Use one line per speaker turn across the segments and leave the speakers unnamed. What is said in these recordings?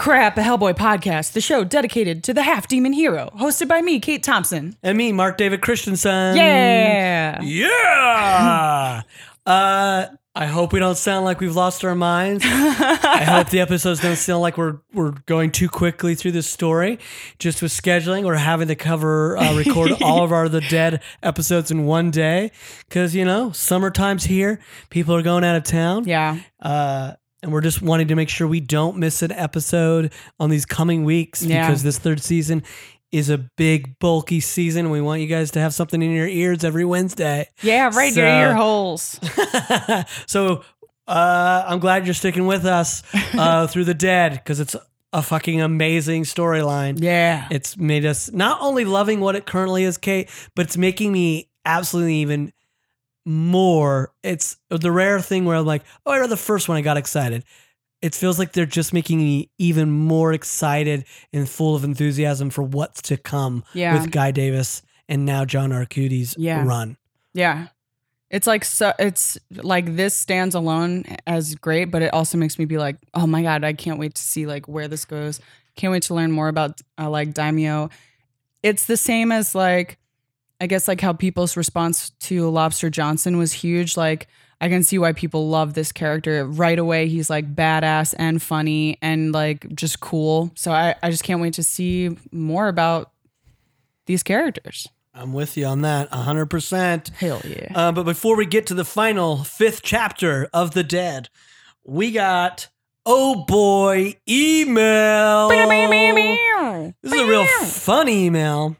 Crap, a Hellboy podcast, the show dedicated to the half demon hero, hosted by me, Kate Thompson.
And me, Mark David Christensen.
Yeah.
Yeah. uh, I hope we don't sound like we've lost our minds. I hope the episodes don't sound like we're we're going too quickly through this story. Just with scheduling, we're having to cover uh, record all of our The Dead episodes in one day because you know summertime's here. People are going out of town.
Yeah.
Uh, and we're just wanting to make sure we don't miss an episode on these coming weeks
Yeah.
because this third season is a big bulky season. We want you guys to have something in your ears every Wednesday.
Yeah, right
So-
in your holes.
so uh, I'm glad you're sticking with us uh, through the dead because it's a fucking amazing storyline.
Yeah.
It's made us not only loving what it currently is, Kate, but it's making me absolutely even more. It's the rare thing where I'm like, oh, I read the first one, I got excited. It feels like they're just making me even more excited and full of enthusiasm for what's to come
Yeah.
with Guy Davis and now John Arcudi's
Yeah.
run.
Yeah. It's like so it's like this stands alone as great, but it also makes me be like, "Oh my god, I can't wait to see like where this goes. Can't wait to learn more about uh, like Daimyo." It's the same as like I guess like how people's response to Lobster Johnson was huge. Like I can see why people love this character right away. He's like badass and funny and like just cool. So I, I just can't wait to see more about these characters.
I'm with you on that 100%.
Hell yeah.
Uh, but before we get to the final fifth chapter of The Dead, we got Oh Boy email. This is a real fun email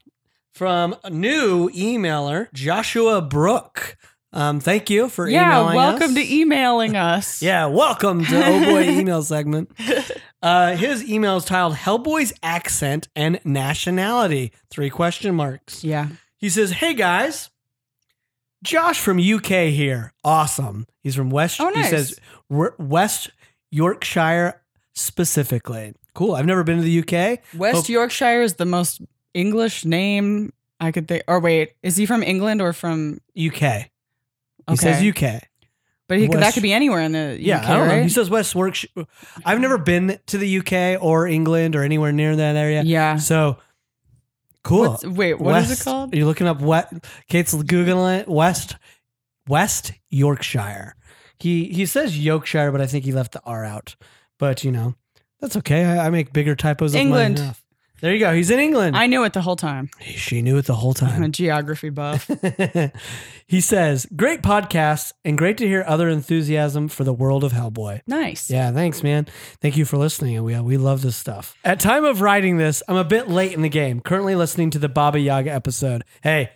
from a new emailer, Joshua Brook. Um, thank you for
Yeah,
emailing
welcome
us.
to emailing us.
Yeah, welcome to Oh Boy email segment. Uh, his email is titled Hellboy's accent and nationality. Three question marks.
Yeah.
He says, "Hey guys, Josh from UK here. Awesome. He's from West.
Oh, nice.
He says West Yorkshire specifically. Cool. I've never been to the UK.
West
Hope-
Yorkshire is the most English name I could think. Or wait, is he from England or from?
UK. He
Okay.
says UK.
But he could, that could be anywhere in the
Yeah,
UK,
I don't know. He says West Yorkshire. I've never been to the UK or England or anywhere near that area.
yeah.
So cool.
What's, wait, what is
West,
it called?
Are you looking up what Kate's googling it? West West Yorkshire. He he says Yorkshire, but I think he left the R out. But you know, that's okay. I, I make bigger typos.
England.
There you go. He's in England.
I knew it the whole time.
she knew it the whole
I'm a
time.
geography buff.
he says, "Great podcast and great to hear other enthusiasm for the world of Hellboy."
nice.
Yeah, thanks, man. Thank you for listening. We we love this stuff. At time of writing this, I'm a bit late in the game. Currently listening to the Baba Yaga episode. Hey,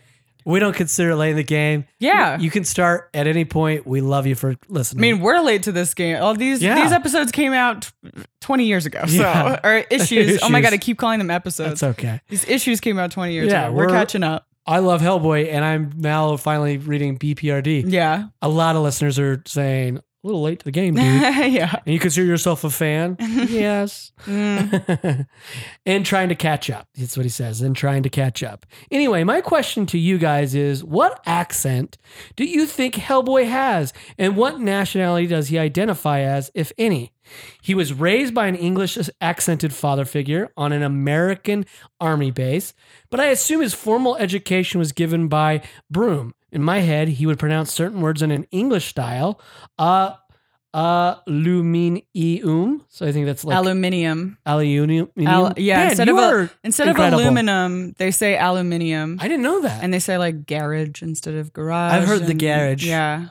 we don't consider late in the game.
Yeah.
You can start at any point. We love you for listening.
I mean, we're late to this game. All these
Yeah.
these episodes came out tw- 20 years ago. So,
Yeah.
or issues. Oh my
Issues.
god, I keep calling them episodes.
that's okay.
These issues came out 20 years
Yeah,
ago. We're,
we're-
catching up.
I love Hellboy, and I'm now finally reading BPRD.
Yeah.
A lot of listeners are saying a little late to the game, dude.
yeah.
and you consider yourself a fan? yes.
Mm.
and trying to catch up. That's what he says. And trying to catch up. Anyway, my question to you guys is what accent do you think Hellboy has? And what nationality does he identify as, if any? He was raised by an English accented father figure on an American army base, but I assume his formal education was given by Broom. In my head, he would pronounce certain words in an English style. Uh, aluminium. So I think that's like
Aluminium.
aluminium.
Al- yeah,
Man,
instead of Instead
incredible.
of aluminum, they say aluminium.
I didn't know that.
and they say like garage instead of garage.
I've heard the garage.
Yeah.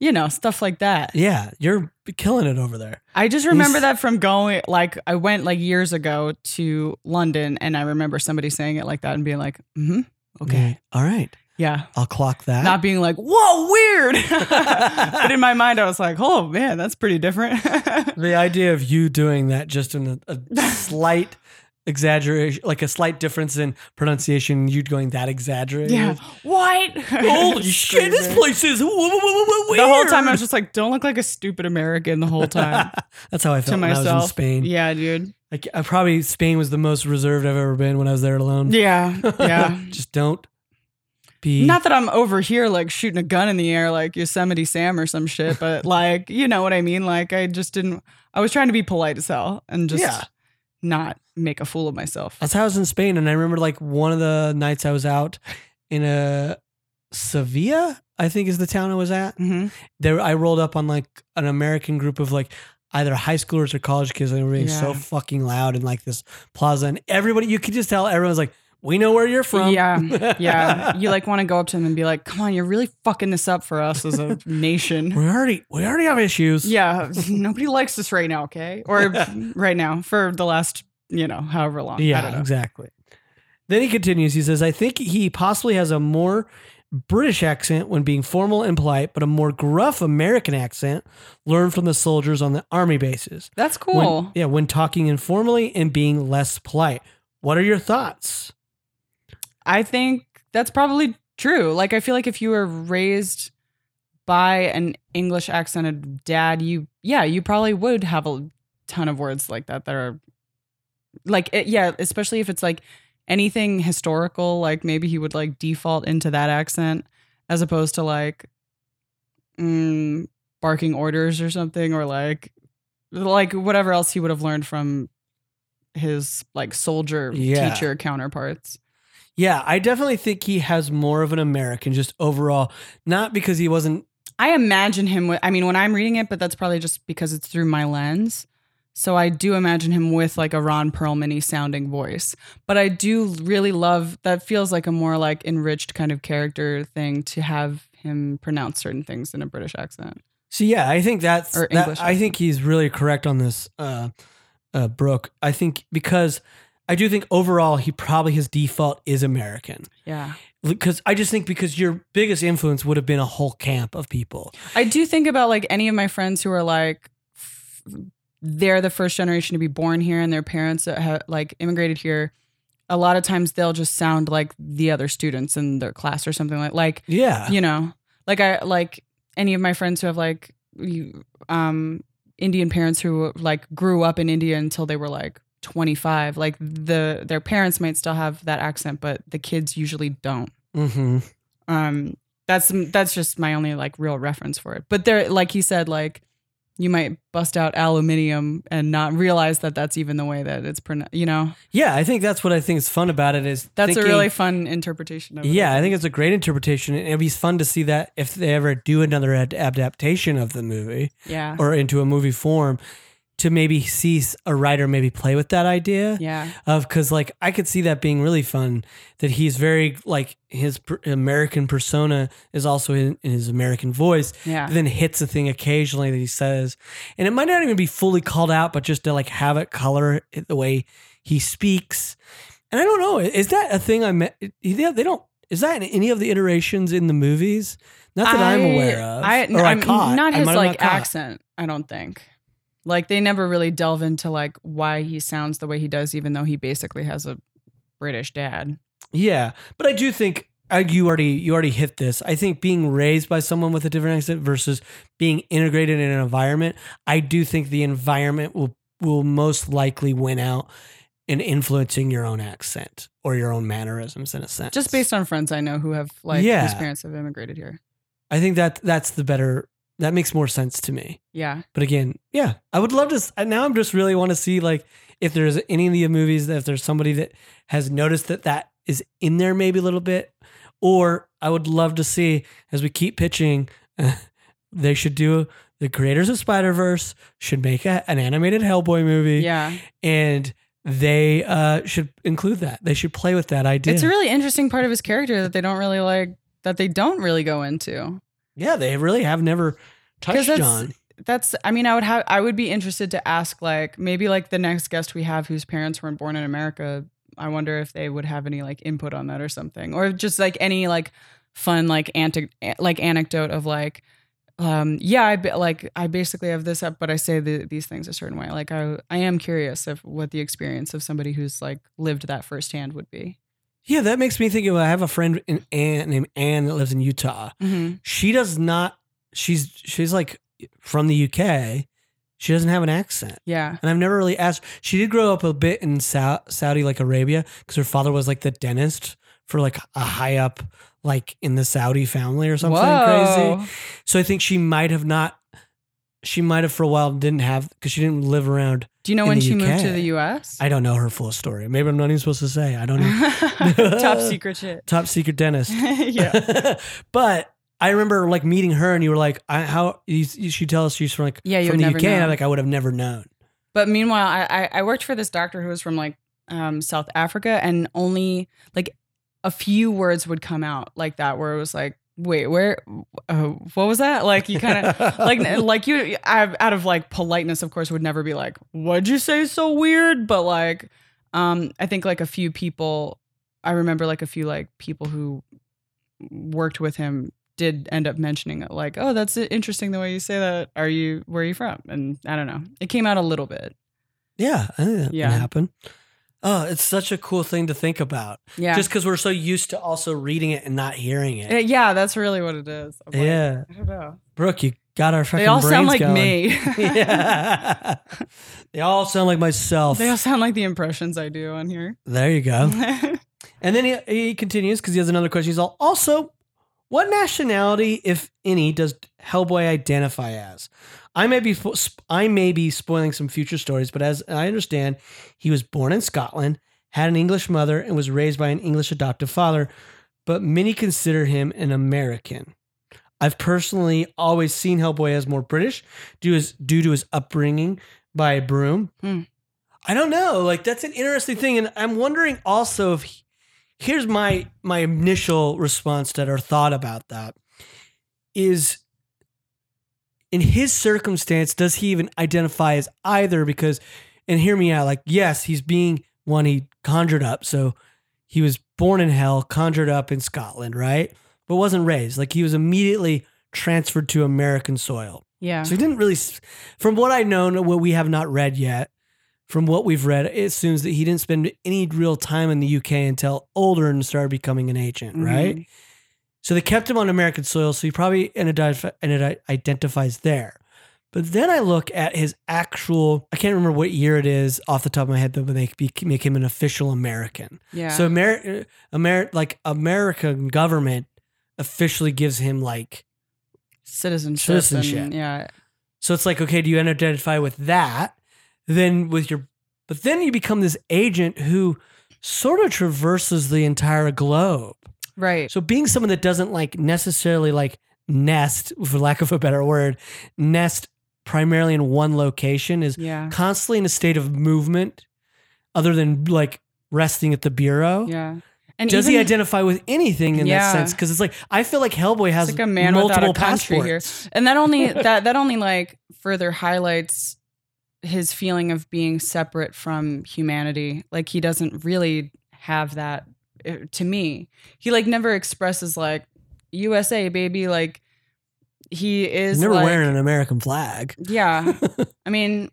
You know, stuff like that.
yeah, you're killing it over there.
I just remember
He's-
that from going like I went like years ago to London and I remember somebody saying it like that and being like, mm-hmm, okay.
All right.
Yeah.
I'll clock that.
Not being like, whoa, weird. but in my mind, I was like, oh man, that's pretty different.
the idea of you doing that just in a, a slight exaggeration, like a slight difference in pronunciation, you going that exaggerated.
yeah. What?
Holy shit, this place is w- w- w- w- weird.
The whole time I was just like, don't look like a stupid American the whole time
That's how I
to
felt when I was
myself.
in Spain.
Yeah, dude.
Like, I probably Spain was the most reserved I've ever been when I was there alone.
Yeah. Yeah.
just don't be
Not that I'm over here like shooting a gun in the air like Yosemite Sam or some shit, but like, you know what I mean? Like, I just didn't, I was trying to be polite as hell and just
Yeah.
not make a fool of myself.
That's how I was in Spain, and I remember like one of the nights I was out in a Sevilla, I think is the town I was at.
hmm
There, I rolled up on like an American group of like either high schoolers or college kids, and they were being so fucking loud in like this plaza, and everybody you could just tell everyone's like, "We know where you're from."
Yeah. Yeah. You like want to go up to them and be like, come on, you're really fucking this up for us as a nation.
we already we already have issues.
Yeah. Nobody likes this right now, okay? Or right now for the last, you know, however long. I don't
Yeah, exactly. Then he continues. He says, I think he possibly has a more British accent when being formal and polite, but a more gruff American accent learned from the soldiers on the army bases.
That's
When-
cool.
yeah, when talking informally and being less polite. What are your thoughts?
I think that's probably true. Like I feel like if you were raised by an English accented dad, you yeah, you probably would have a ton of words like that that are like it, yeah, especially if it's like anything historical, like maybe he would like default into that accent as opposed to like mm, barking orders or something or like like whatever else he would have learned from his like soldier
Yeah.
teacher counterparts.
Yeah, I definitely think he has more of an American, just overall, not because he wasn't.
I imagine him with, I mean, when I'm reading it, but that's probably just because it's through my lens. So I do imagine him with like a Ron Perlman sounding voice. But I do really love that feels like a more like enriched kind of character thing to have him pronounce certain things in a British accent.
So yeah, I think that's.
Or
that-
English
I think he's really correct on this, uh, uh, Brooke. I think because I do think overall he probably his default is American.
Yeah.
because I just think because your biggest influence would have been a whole camp of people.
I do think about like any of my friends who are like, f- they're the first generation to be born here and their parents that have like immigrated here. A lot of times they'll just sound like the other students in their class or something like like
Yeah,
you know like i like any of my friends who have like you, um indian parents who like grew up in india until they were like 25 like the their parents might still have that accent but the kids usually don't.
Hmm
um that's that's just my only like real reference for it. But there like he said like you might bust out aluminium and not realize that that's even the way that it's pronounced you know?
Yeah. I think that's what I think is fun about it is
that's
thinking-
a really fun interpretation of it
yeah. I think. it's a great interpretation, and it'd be fun to see that if they ever do another ad- adaptation of the movie
yeah.
or into a movie form, to maybe see a writer maybe play with that idea.
yeah
of because like I could see that being really fun. That he's very like his per- American persona is also in, in his American voice.
yeah
Then hits a thing occasionally that he says, and it might not even be fully called out, but just to like have it color it the way he speaks. And I don't know, is that a thing I met? They they don't. Is that in any of the iterations in the movies? Not that I, am aware of.
I,
or I
I'm
caught.
not his like accent. I don't think. Like they never really delve into like why he sounds the way he does, even though he basically has a British dad.
Yeah, but I do think uh, you already you already hit this. I think being raised by someone with a different accent versus being integrated in an environment, I do think the environment will will most likely win out in influencing your own accent or your own mannerisms in a sense.
Just based on friends I know who have like whose parents have immigrated here.
I think that that's the better. That makes more sense to me.
Yeah.
But again, yeah, I would love to. Now I'm just really want to see like if there's any of the movies that if there's somebody that has noticed that that is in there maybe a little bit, or I would love to see as we keep pitching, they should do the creators of Spider Verse should make a, an animated Hellboy movie,
Yeah.
and they uh, should include that. They should play with that idea.
It's a really interesting part of his character that they don't really like that they don't really go into.
Yeah, they really have never touched
that's-
on.
That's I mean, I would have I would be interested to ask like maybe like the next guest we have whose parents weren't born in America. I wonder if they would have any like input on that or something. Or just like any like fun like antic like anecdote of like um yeah I be, like I basically have this up but I say the, these things a certain way. Like I I am curious of what the experience of somebody who's like lived that firsthand would be.
Yeah, that makes me think of. I have a friend in Ann, named Anne that lives in Utah.
Mm-hmm.
She does not. She's she's like from the UK. She doesn't have an accent,
Yeah.
and I've never really asked. She did grow up a bit in Sau- Saudi, like Arabia, because her father was like the dentist for like a high up, like in the Saudi family or something crazy. So I think she might have not. She might have for a while didn't have because she didn't live around.
Do you know when she moved to the U.S.?
I don't know her full story. Maybe I'm not even supposed to say. I don't know.
Top secret shit.
Top secret dentist.
yeah.
but I remember like meeting her, and you were like, I, "How?" You, you should tell us she's from like
Yeah, you
from the UK, and. I'm like, I would have never known.
But meanwhile, I, I I worked for this doctor who was from like um, South Africa, and only like a few words would come out like that, where it was like, "Wait, where? Uh, what was that?" Like you kind of like like you I, out of like politeness, of course, would never be like, "What'd you say so weird?" But like, um, I think like a few people, I remember like a few like people who worked with him did end up mentioning it like oh that's interesting the way you say that are you where are you from and i don't know it came out a little bit
Yeah, I think that
Yeah.
can happen. Oh, it's such a cool thing to think about.
yeah
Just because we're so used to also reading it and not hearing it.
Uh, yeah that's really what it is like,
yeah,
i don't know
Brooke, you got our fucking
they all sound like
going.
me
yeah, they all sound like myself.
they all sound like the impressions i do on here
there you go. And then he, he continues because he has another question. He's all, also, what nationality, if any, does Hellboy identify as? I may be I may be spoiling some future stories, but as I understand, he was born in Scotland, had an English mother, and was raised by an English adoptive father. But many consider him an American. I've personally always seen Hellboy as more British due to his, due to his upbringing by Broom.
Hmm.
I don't know. Like that's an interesting thing, and I'm wondering also if he- here's my my initial response that or thought about that is in his circumstance does he even identify as either? Because and hear me out like yes he's being one he conjured up. So he was born in hell conjured up in Scotland right? But wasn't raised. Like he was immediately transferred to American soil.
Yeah.
So he didn't really, from what I know, what we have not read yet, from what we've read, it assumes that he didn't spend any real time in the UK until older and started becoming an agent,
Mhm.
right? So they kept him on American soil, so he probably and identifies there. But then I look at his actual, I can't remember what year it is off the top of my head, but when they make him an official American.
yeah
So Amer- Amer- like American government officially gives him like
citizenship and-
Citizenship.
yeah
So it's like, okay, do you identify with that? Then with your, but then you become this agent who sort of traverses the entire globe.
Right
So being someone that doesn't like necessarily like nest, for lack of a better word, nest primarily in one location is
yeah
constantly in a state of movement other than like resting at the bureau.
yeah and
Does he identify with anything in
Yeah.
that sense? Because it's like I feel like Hellboy has
like a man
multiple
without a country here. and that only that that only like further highlights his feeling of being separate from humanity like he doesn't really have that Eh, to me he like never expresses like usa baby like he is
never
like,
wearing an American flag.
yeah. I mean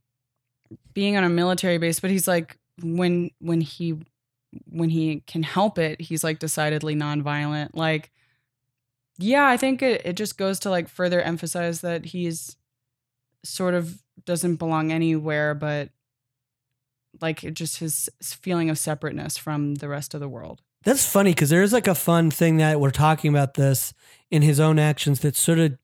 being on a military base but he's like when when he when he can help it he's like decidedly nonviolent. Like yeah i think it, it just goes to like further emphasize that he's sort of doesn't belong anywhere but like it just his feeling of separateness from the rest of the world
That's funny because there's like a fun thing that we're talking about this in his own actions that sort of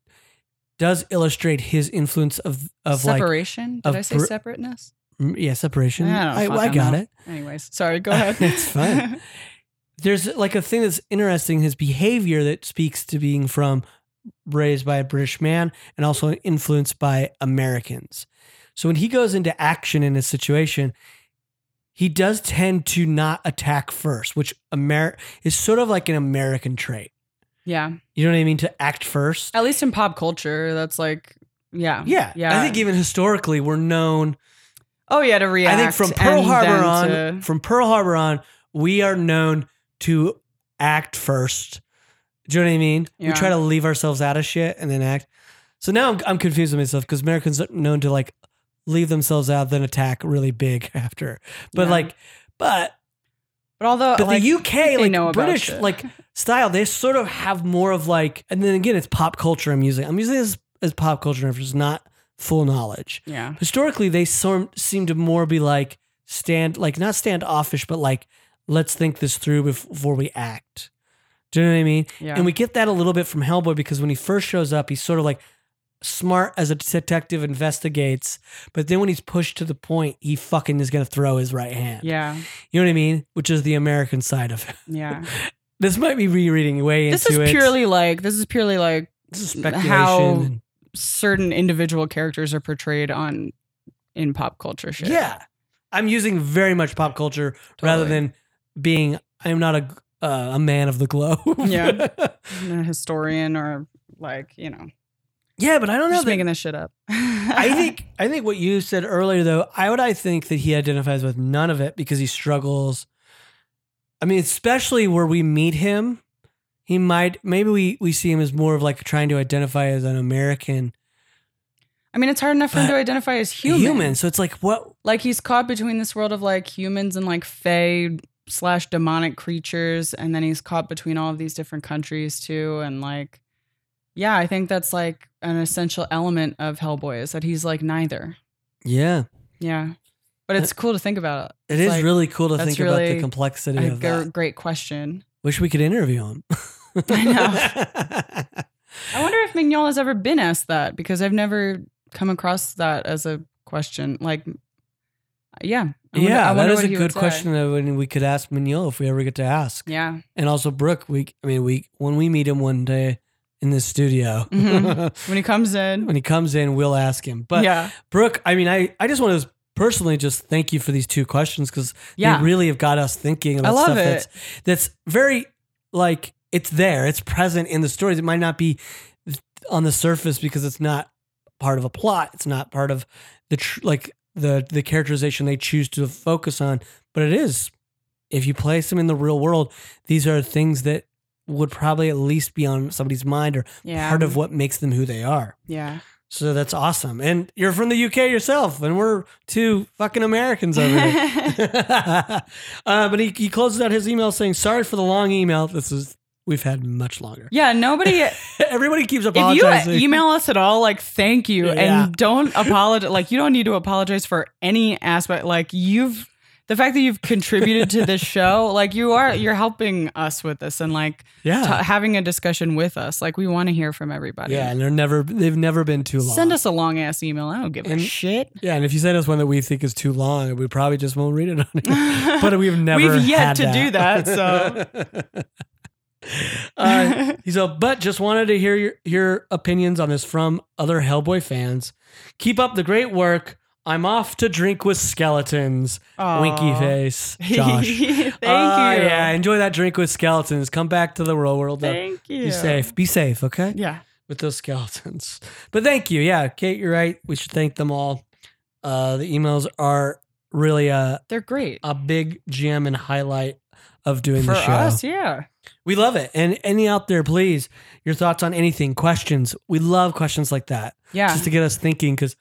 does illustrate his influence of of like
separation did
of
i say
br-
separateness
yeah separation.
I
I, I got
know.
it.
anyways sorry go ahead
It's fine. There's like a thing that's interesting his behavior that speaks to being from raised by a British man and also influenced by Americans. So when he goes into action in a situation, he does tend to not attack first, which Amer- is sort of like an American trait.
yeah
You know what I mean? To act first.
At least in pop culture, that's like, yeah,
Yeah.
yeah.
I think even historically, we're known.
oh yeah, to react.
I think from Pearl Harbor on,
to-
from Pearl Harbor on, we are known to act first. Do you know what I mean? We try to leave ourselves out of shit and then act. So now I'm, I'm confused with myself because Americans are known to like leave themselves out, then attack really big after. But
Yeah.
like, but
but although,
but
like,
the UK like
know
British like style, they sort of have more of like, and then again, it's pop culture. I'm using. I'm using this as pop culture, is not full knowledge.
yeah,
Historically, they sort seem to more be like stand like not standoffish, but like let's think this through before we act. Do you know what I mean?
Yeah.
And we get that a little bit from Hellboy because when he first shows up, he's sort of like smart as a detective investigates, but then when he's pushed to the point, he fucking is gonna throw his right hand.
yeah.
You know what I mean? Which is the American side of it.
Yeah.
This might be rereading way
this
into
is
it.
purely like this is purely like
This is speculation.
how certain individual characters are portrayed on in pop culture shit.
yeah, I'm using very much pop culture rather than being. I'm not a uh, a man of the globe.
Yeah. a historian or like, you know,
yeah, but I don't know.
just
that-
making this shit up.
I think I think what you said earlier though, I would I think that he identifies with none of it because he struggles. I mean, especially where we meet him, he might maybe we we see him as more of like trying to identify as an American
I mean, it's hard enough for him to identify as human.
So it's like what
Like he's caught between this world of like humans and like fae slash demonic creatures, and then he's caught between all of these different countries too. And like, yeah, I think that's like an essential element of Hellboy is that he's like neither.
Yeah.
Yeah, but it's cool to think about.
It
It's
is
like
really cool to think about the complexity
a
of that.
great question.
Wish we could interview him.
I know. I wonder if Mignola has ever been asked that because I've never come across that as a question. Like, yeah, I wonder-
yeah, that is a good
say.
question that when we could ask Mignola if we ever get to ask.
Yeah,
And also Brooke, we I mean we when we meet him one day in this studio.
Mhm. when he comes in,
when he comes in, we'll ask him. But
yeah,
Brooke, I mean, I, I just want to personally just thank you for these two questions because
Yeah.
they really have got us thinking about
I love
stuff
it.
that's that's very like it's there, it's present in the stories. It might not be on the surface because it's not part of a plot. It's not part of the tr- like the the characterization they choose to focus on, but it is. If you place them in the real world, these are things that would probably at least be on somebody's mind or
yeah,
part of what makes them who they are.
yeah.
So that's awesome. And you're from the UK yourself, and we're two fucking Americans over here. uh, but he, he closes out his email saying, Sorry for the long email. This is, we've had much longer.
Yeah, nobody.
Everybody keeps apologizing.
if you email us at all, like, thank you,
Yeah.
and don't apologize. Like, you don't need to apologize for any aspect. Like, you've the fact that you've contributed to this show, like, you are you're helping us with this, and like
yeah.
t- having a discussion with us. Like, we want to hear from everybody.
yeah. And they're never, they've never been too long.
Send us a long ass email. I don't give
And-
a shit.
Yeah. And if you send us one that we think is too long, we probably just won't read it on here. but we've never
We've yet to do that, so.
uh, so, but just wanted to hear your, your opinions on this from other Hellboy fans. Keep up the great work. I'm off to drink with skeletons. Winky face, Josh.
Thank
Uh,
you.
Yeah, enjoy that drink with skeletons. Come back to the real world. though.
Thank you.
Be safe. Be safe, okay?
Yeah.
With those skeletons. But thank you. Yeah, Kate, you're right. We should thank them all. Uh, the emails are really a,
They're great.
a big gem and highlight of doing
For
the show.
us, yeah.
We love it. And any out there, please, your thoughts on anything, questions. We love questions like that
Yeah.
just to get us thinking. Because,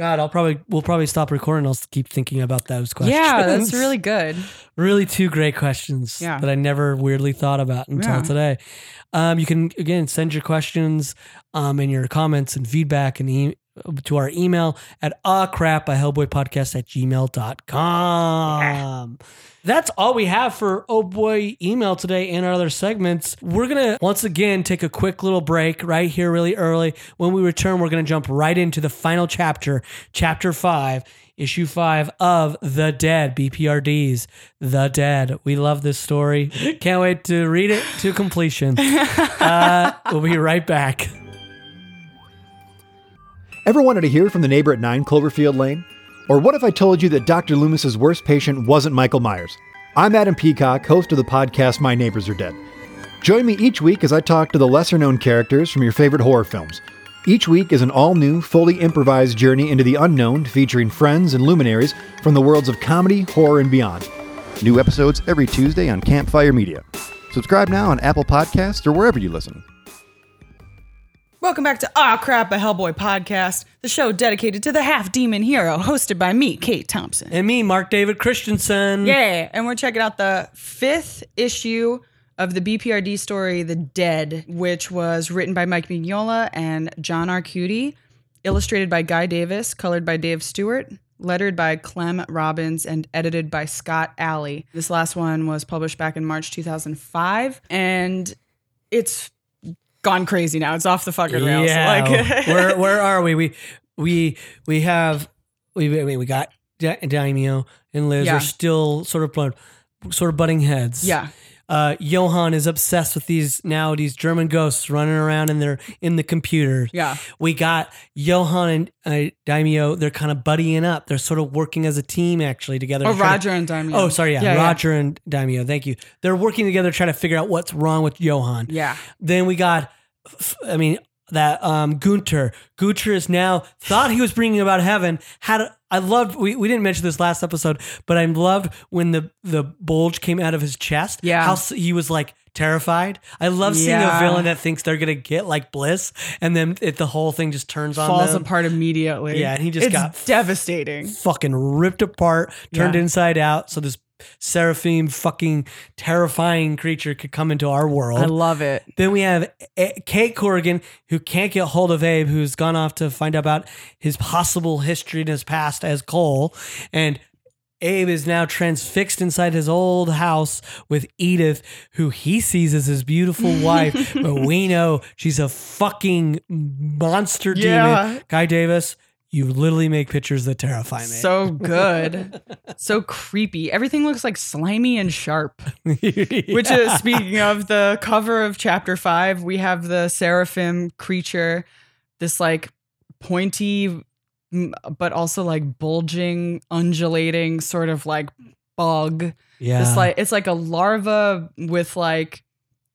God, I'll probably we'll probably stop recording. I'll keep thinking about those questions.
Yeah, that's really good.
really two great questions
Yeah.
that I never weirdly thought about until
Yeah.
today. Um, you can again send your questions um, and your comments and feedback and e- to our email at ah crap a hellboy podcast at gmail.com. That's all we have for Oh Boy email today and our other segments. We're going to once again take a quick little break right here, really early. When we return, we're going to jump right into the final chapter, chapter five, issue five of The Dead, BPRDs, The Dead. We love this story. Can't wait to read it to completion. Uh, we'll be right back.
Ever wanted to hear from the neighbor at 9 Cloverfield Lane? Or what if I told you that Dr. Loomis's worst patient wasn't Michael Myers? I'm Adam Peacock, host of the podcast My Neighbors Are Dead. Join me each week as I talk to the lesser known characters from your favorite horror films. Each week is an all new, fully improvised journey into the unknown featuring friends and luminaries from the worlds of comedy, horror, and beyond.
New episodes every Tuesday on Campfire Media. Subscribe now on Apple Podcasts or wherever you listen.
Welcome back to Ah Crap, a Hellboy podcast, the show dedicated to the half demon hero, hosted by me, Kate Thompson.
And me, Mark David Christensen.
Yeah, and we're checking out the fifth issue of the BPRD story, The Dead, which was written by Mike Mignola and John Arcudi, illustrated by Guy Davis, colored by Dave Stewart, lettered by Clem Robins and edited by Scott Allie. This last one was published back in March 2005, and it's gone crazy now. It's off the fucking rails. Like,
where where are we? We we we have we I mean we got Da- Daimyo and Liz
Yeah.
are still sort of sort of butting heads.
yeah,
Uh, Johann is obsessed with these now these German ghosts running around and they're in the computer.
yeah,
We got Johann and uh, Daimyo. They're kind of buddying up. They're sort of working as a team actually together.
Oh,
try to-
Roger and Daimyo.
Oh, sorry, yeah,
Yeah, yeah.
Roger and Daimyo. Thank you. They're working together trying to figure out what's wrong with Johann.
Yeah,
Then we got, I mean, that um, Gunter. Gunter is now thought he was bringing about heaven. Had I loved. We, we didn't mention this last episode, but I loved when the the bulge came out of his chest.
Yeah.
how he was like terrified. I love seeing a villain that thinks they're gonna get like bliss, and then it, the whole thing just turns on
falls apart immediately.
Yeah, and he just
it's
got-
devastating.
fucking ripped apart, turned
Yeah.
inside out. So this seraphim fucking terrifying creature could come into our world.
I love it.
Then we have A- Kate Corrigan, who can't get hold of Abe, who's gone off to find out about his possible history in his past as Caul. And Abe is now transfixed inside his old house with Edith, who he sees as his beautiful wife, but we know she's a fucking monster
Yeah.
demon. Guy Davis, you literally make pictures that terrify me.
So good. so creepy. Everything looks like slimy and sharp. Which is speaking of the cover of chapter five, we have the seraphim creature, this like pointy, but also like bulging, undulating sort of like bug.
yeah.
This like it's like a larva with like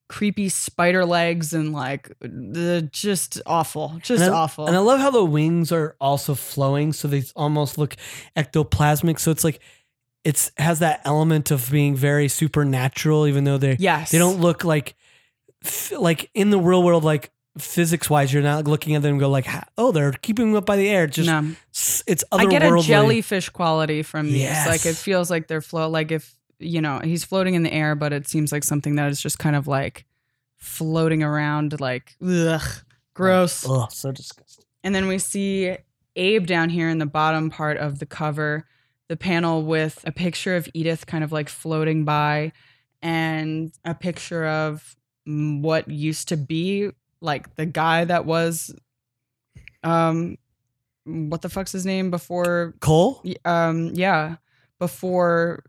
creepy spider legs and like the just awful, just
and I,
awful.
And I love how the wings are also flowing, so they almost look ectoplasmic. So it's like it's has that element of being very supernatural, even though they
yes,
they don't look like like in the real world, like physics wise. You're not looking at them and go like, oh, they're keeping them up by the air. It's just
no.
it's
I get a jellyfish quality from these. Like it feels like they're float. Like if you know he's floating in the air, but it seems like something that is just kind of like floating around. Like ugh, gross.
Oh, so disgusting.
And then we see Abe down here in the bottom part of the cover, the panel with a picture of Edith kind of like floating by, and a picture of mm, what used to be like the guy that was, um, what the fuck's his name before Caul. Um yeah before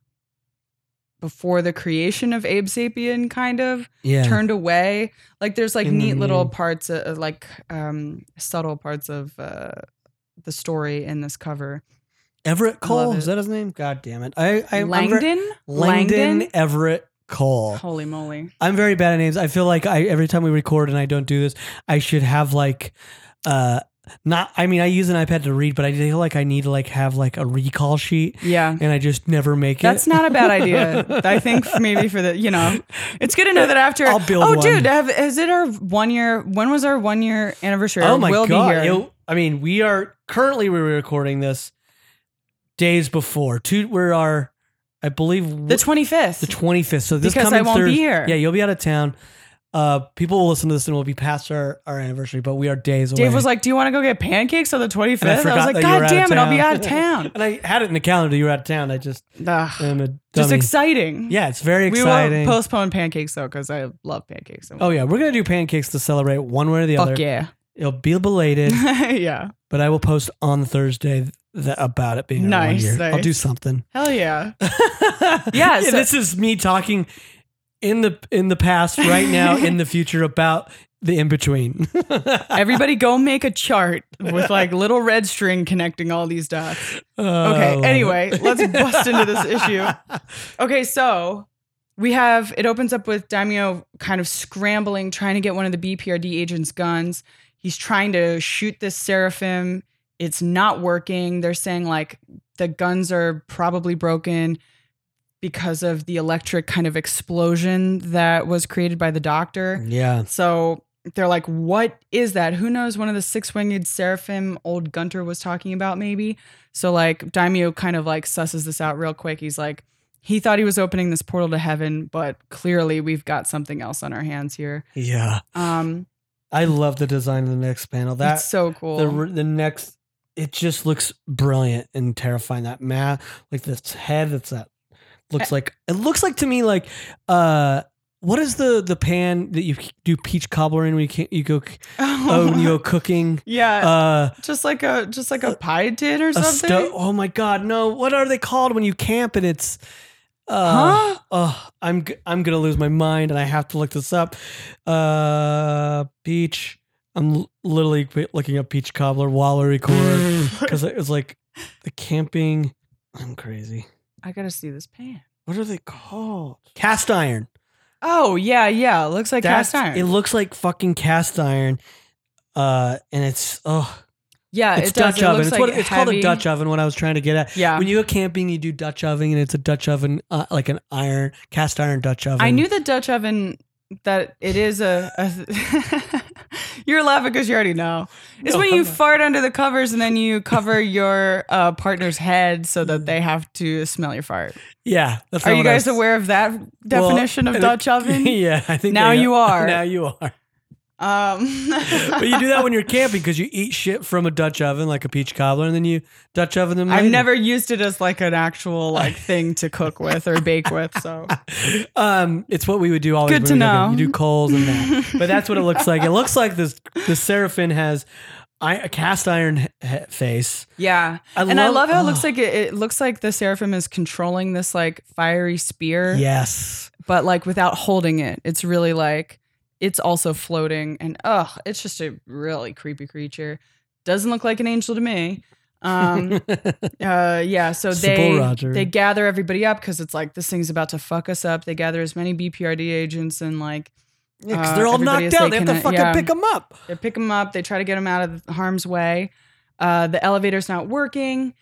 before the creation of abe sapien kind of
Yeah.
turned away like there's like
In
neat little parts uh, like um subtle parts of uh the story in this cover
Everett Caul. Is that his name? God damn it. I, I I'm
langdon
Langdon Everett Caul.
holy moly
I'm very bad at names. I feel like I every time we record and I don't do this, I should have like uh not I mean I use an iPad to read, but I feel like I need to like have like a recall sheet
yeah
and I just never make it.
that's not a bad idea. I think maybe for the, you know, it's good to know that after.
I'll build
oh,
one.
dude, have, is it our one year? When was our one year anniversary?
Oh my
will
god.
Be here?
It- I mean, we are currently we're recording this days before. Two we're our I believe
the twenty fifth.
the 25th. So this
Because
coming
I won't be here.
Yeah, you'll be out of town. Uh, people will listen to this and we'll be past our, our anniversary, but we are days away.
Dave was like, "Do you want to go get pancakes on the 25th?"
And I
I, was like,
that you were
"God
out of
damn it, I'll be
town."
out of town."
and I had it in the calendar. You were out of town. I just
Ugh.
am a
Just exciting.
Yeah, it's very exciting.
we
exciting.
will postpone pancakes though because I love pancakes. So
oh yeah, we're gonna do pancakes to celebrate one way or the other.
fuck yeah,
It'll be belated,
yeah,
but I will post on Thursday th- about it being our one
Nice,
year. I'll
nice.
do something.
hell yeah. Yeah, so-
this is me talking in the in the past, right now, in the future about the in between.
Everybody, go make a chart with like little red string connecting all these dots.
Oh,
Okay. Anyway, let's bust into this issue. Okay, so we have it opens up with Daimyo kind of scrambling, trying to get one of the BPRD agent's guns. He's trying to shoot this seraphim. It's not working. They're saying like the guns are probably broken because of the electric kind of explosion that was created by the doctor.
Yeah.
So they're like, what is that? Who knows? One of the six winged seraphim old Gunter was talking about, maybe. So like Daimyo kind of like susses this out real quick. He's like, he thought he was opening this portal to heaven, but clearly we've got something else on our hands here.
Yeah.
Um,
I love the design of the next panel.
That's so cool.
the the next it just looks brilliant and terrifying. That ma like this head that's that looks like it looks like to me like uh what is the the pan that you do peach cobbler in when you can you go oh. when you go cooking?
Yeah,
uh
just like a just like a pie tin or something.
oh my god no what are they called when you camp and it's uh
Huh?
oh I'm I'm gonna lose my mind and I have to look this up. Uh peach I'm literally looking up peach cobbler while we record because it was like the camping I'm crazy
I gotta see this pan.
what are they called cast iron
Oh yeah, yeah. It looks like
That's-
cast iron.
it looks like fucking cast iron uh and it's oh
yeah,
it's
it does.
Dutch
It
oven
looks
it's
like
what it's called a
heavy.
Dutch oven what I was trying to get at
Yeah,
when you go camping, you do Dutch oven, and it's a Dutch oven, uh, like an iron, cast iron Dutch oven.
I knew the Dutch oven that it is a. a You're laughing because you already know. It's
No,
when you fart under the covers and then you cover your uh, partner's head so that they have to smell your fart.
Yeah, that's
Are you guys
was-
aware of that
Well,
definition of Dutch oven?
yeah, I think
Now you are.
Now you are.
Um,
But you do that when you're camping because you eat shit from a Dutch oven, like a peach cobbler, and then you Dutch oven them.
I've never used it as like an actual like thing to cook with or bake with. So
um, it's what we would do always.
Good to
we go camping.
know.
You do coals and that, but that's what it looks like. It looks like this. The seraphim has I, a cast iron he- face.
yeah,
I
and I love how it
oh,
looks like it, it looks like the seraphim is controlling this like fiery spear.
Yes.
but like without holding it. It's really like it's also floating and ugh, it's just a really creepy creature. Doesn't look like an angel to me. Um uh yeah, so
Simple
they
Roger.
they gather everybody up because it's like this thing's about to fuck us up. They gather as many BPRD agents and like
Yeah,
Uh,
they're all knocked out. They have to fucking
yeah.
pick them up.
they pick them up, they try to get them out of harm's way. Uh, the elevator's not working.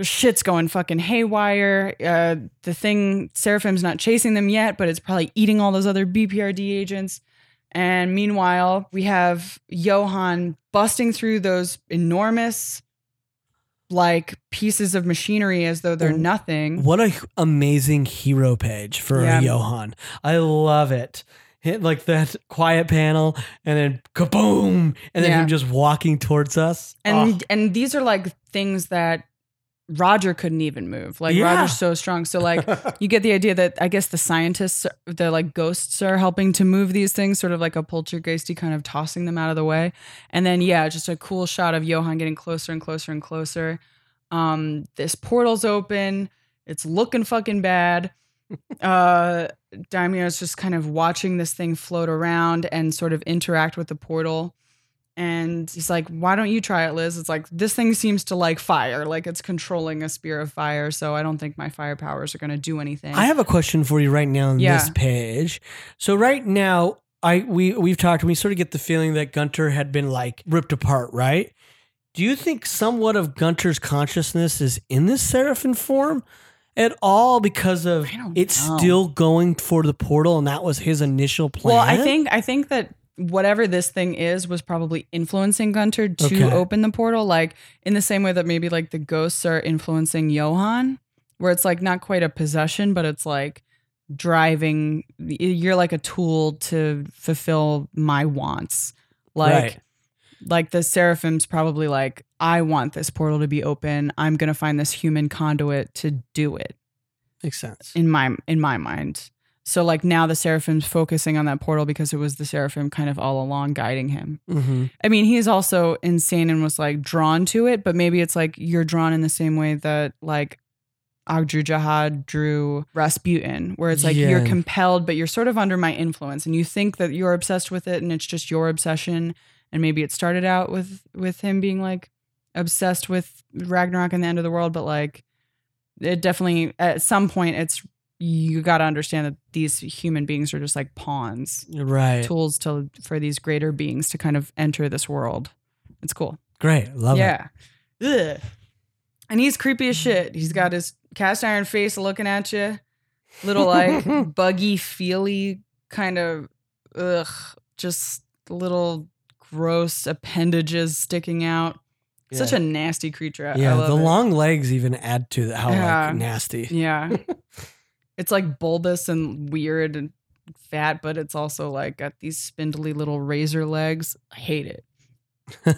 Shit's going fucking haywire. Uh, the thing, Seraphim's not chasing them yet, but it's probably eating all those other BPRD agents. And meanwhile, we have Johann busting through those enormous, like, pieces of machinery as though they're
Oh,
nothing.
What a amazing hero page for
Yeah.
Johann. I love it. Hit like that quiet panel and then kaboom and then
Yeah.
him just walking towards us.
And
Oh,
and these are like things that Roger couldn't even move. Like
Yeah.
Roger's so strong. So like you get the idea that I guess the scientists, the like ghosts are helping to move these things, sort of like a poltergeisty kind of tossing them out of the way. And then yeah, just a cool shot of Johann getting closer and closer and closer. Um, this portal's open. It's looking fucking bad. Uh, Daimyo's just kind of watching this thing float around and sort of interact with the portal. And he's like, "Why don't you try it, Liz?" It's like this thing seems to like fire, like it's controlling a spear of fire. So I don't think my fire powers are going to do anything.
I have a question for you right now on
Yeah.
this page. So right now, I we we've talked and we sort of get the feeling that Gunter had been like ripped apart, right? Do you think somewhat of Gunter's consciousness is in this Seraphim form at all because of it's
know.
still going for the portal and that was his initial plan?
Well, I think I think that whatever this thing is was probably influencing Gunter to
Okay.
open the portal, like in the same way that maybe like the ghosts are influencing Johann, where it's like not quite a possession, but it's like driving. You're like a tool to fulfill my wants, like.
Right.
Like the seraphims probably like, I want this portal to be open. I'm gonna find this human conduit to do it
makes sense.
in my in my mind. So like now the seraphim's focusing on that portal because it was the seraphim kind of all along guiding him.
hmm
I mean, he's also insane and was like drawn to it, but maybe it's like you're drawn in the same way that like Ogdru Jahad drew Rasputin, where it's like you're compelled, but you're sort of under my influence, and you think that you're obsessed with it, and it's just your obsession. And maybe it started out with with him being like obsessed with Ragnarok and the end of the world, but like it definitely at some point it's you got to understand that these human beings are just like pawns,
Right.
tools to for these greater beings to kind of enter this world. It's cool.
Great. Love it.
yeah. Ugh. And he's creepy as shit. He's got his cast iron face looking at you, little like buggy, feely kind of, ugh, just little gross appendages sticking out. Such a nasty creature. I-
Yeah, the
it.
long legs even add to how
Yeah.
like nasty.
Yeah. it's like bulbous and weird and fat, but it's also like got these spindly little razor legs. I hate it.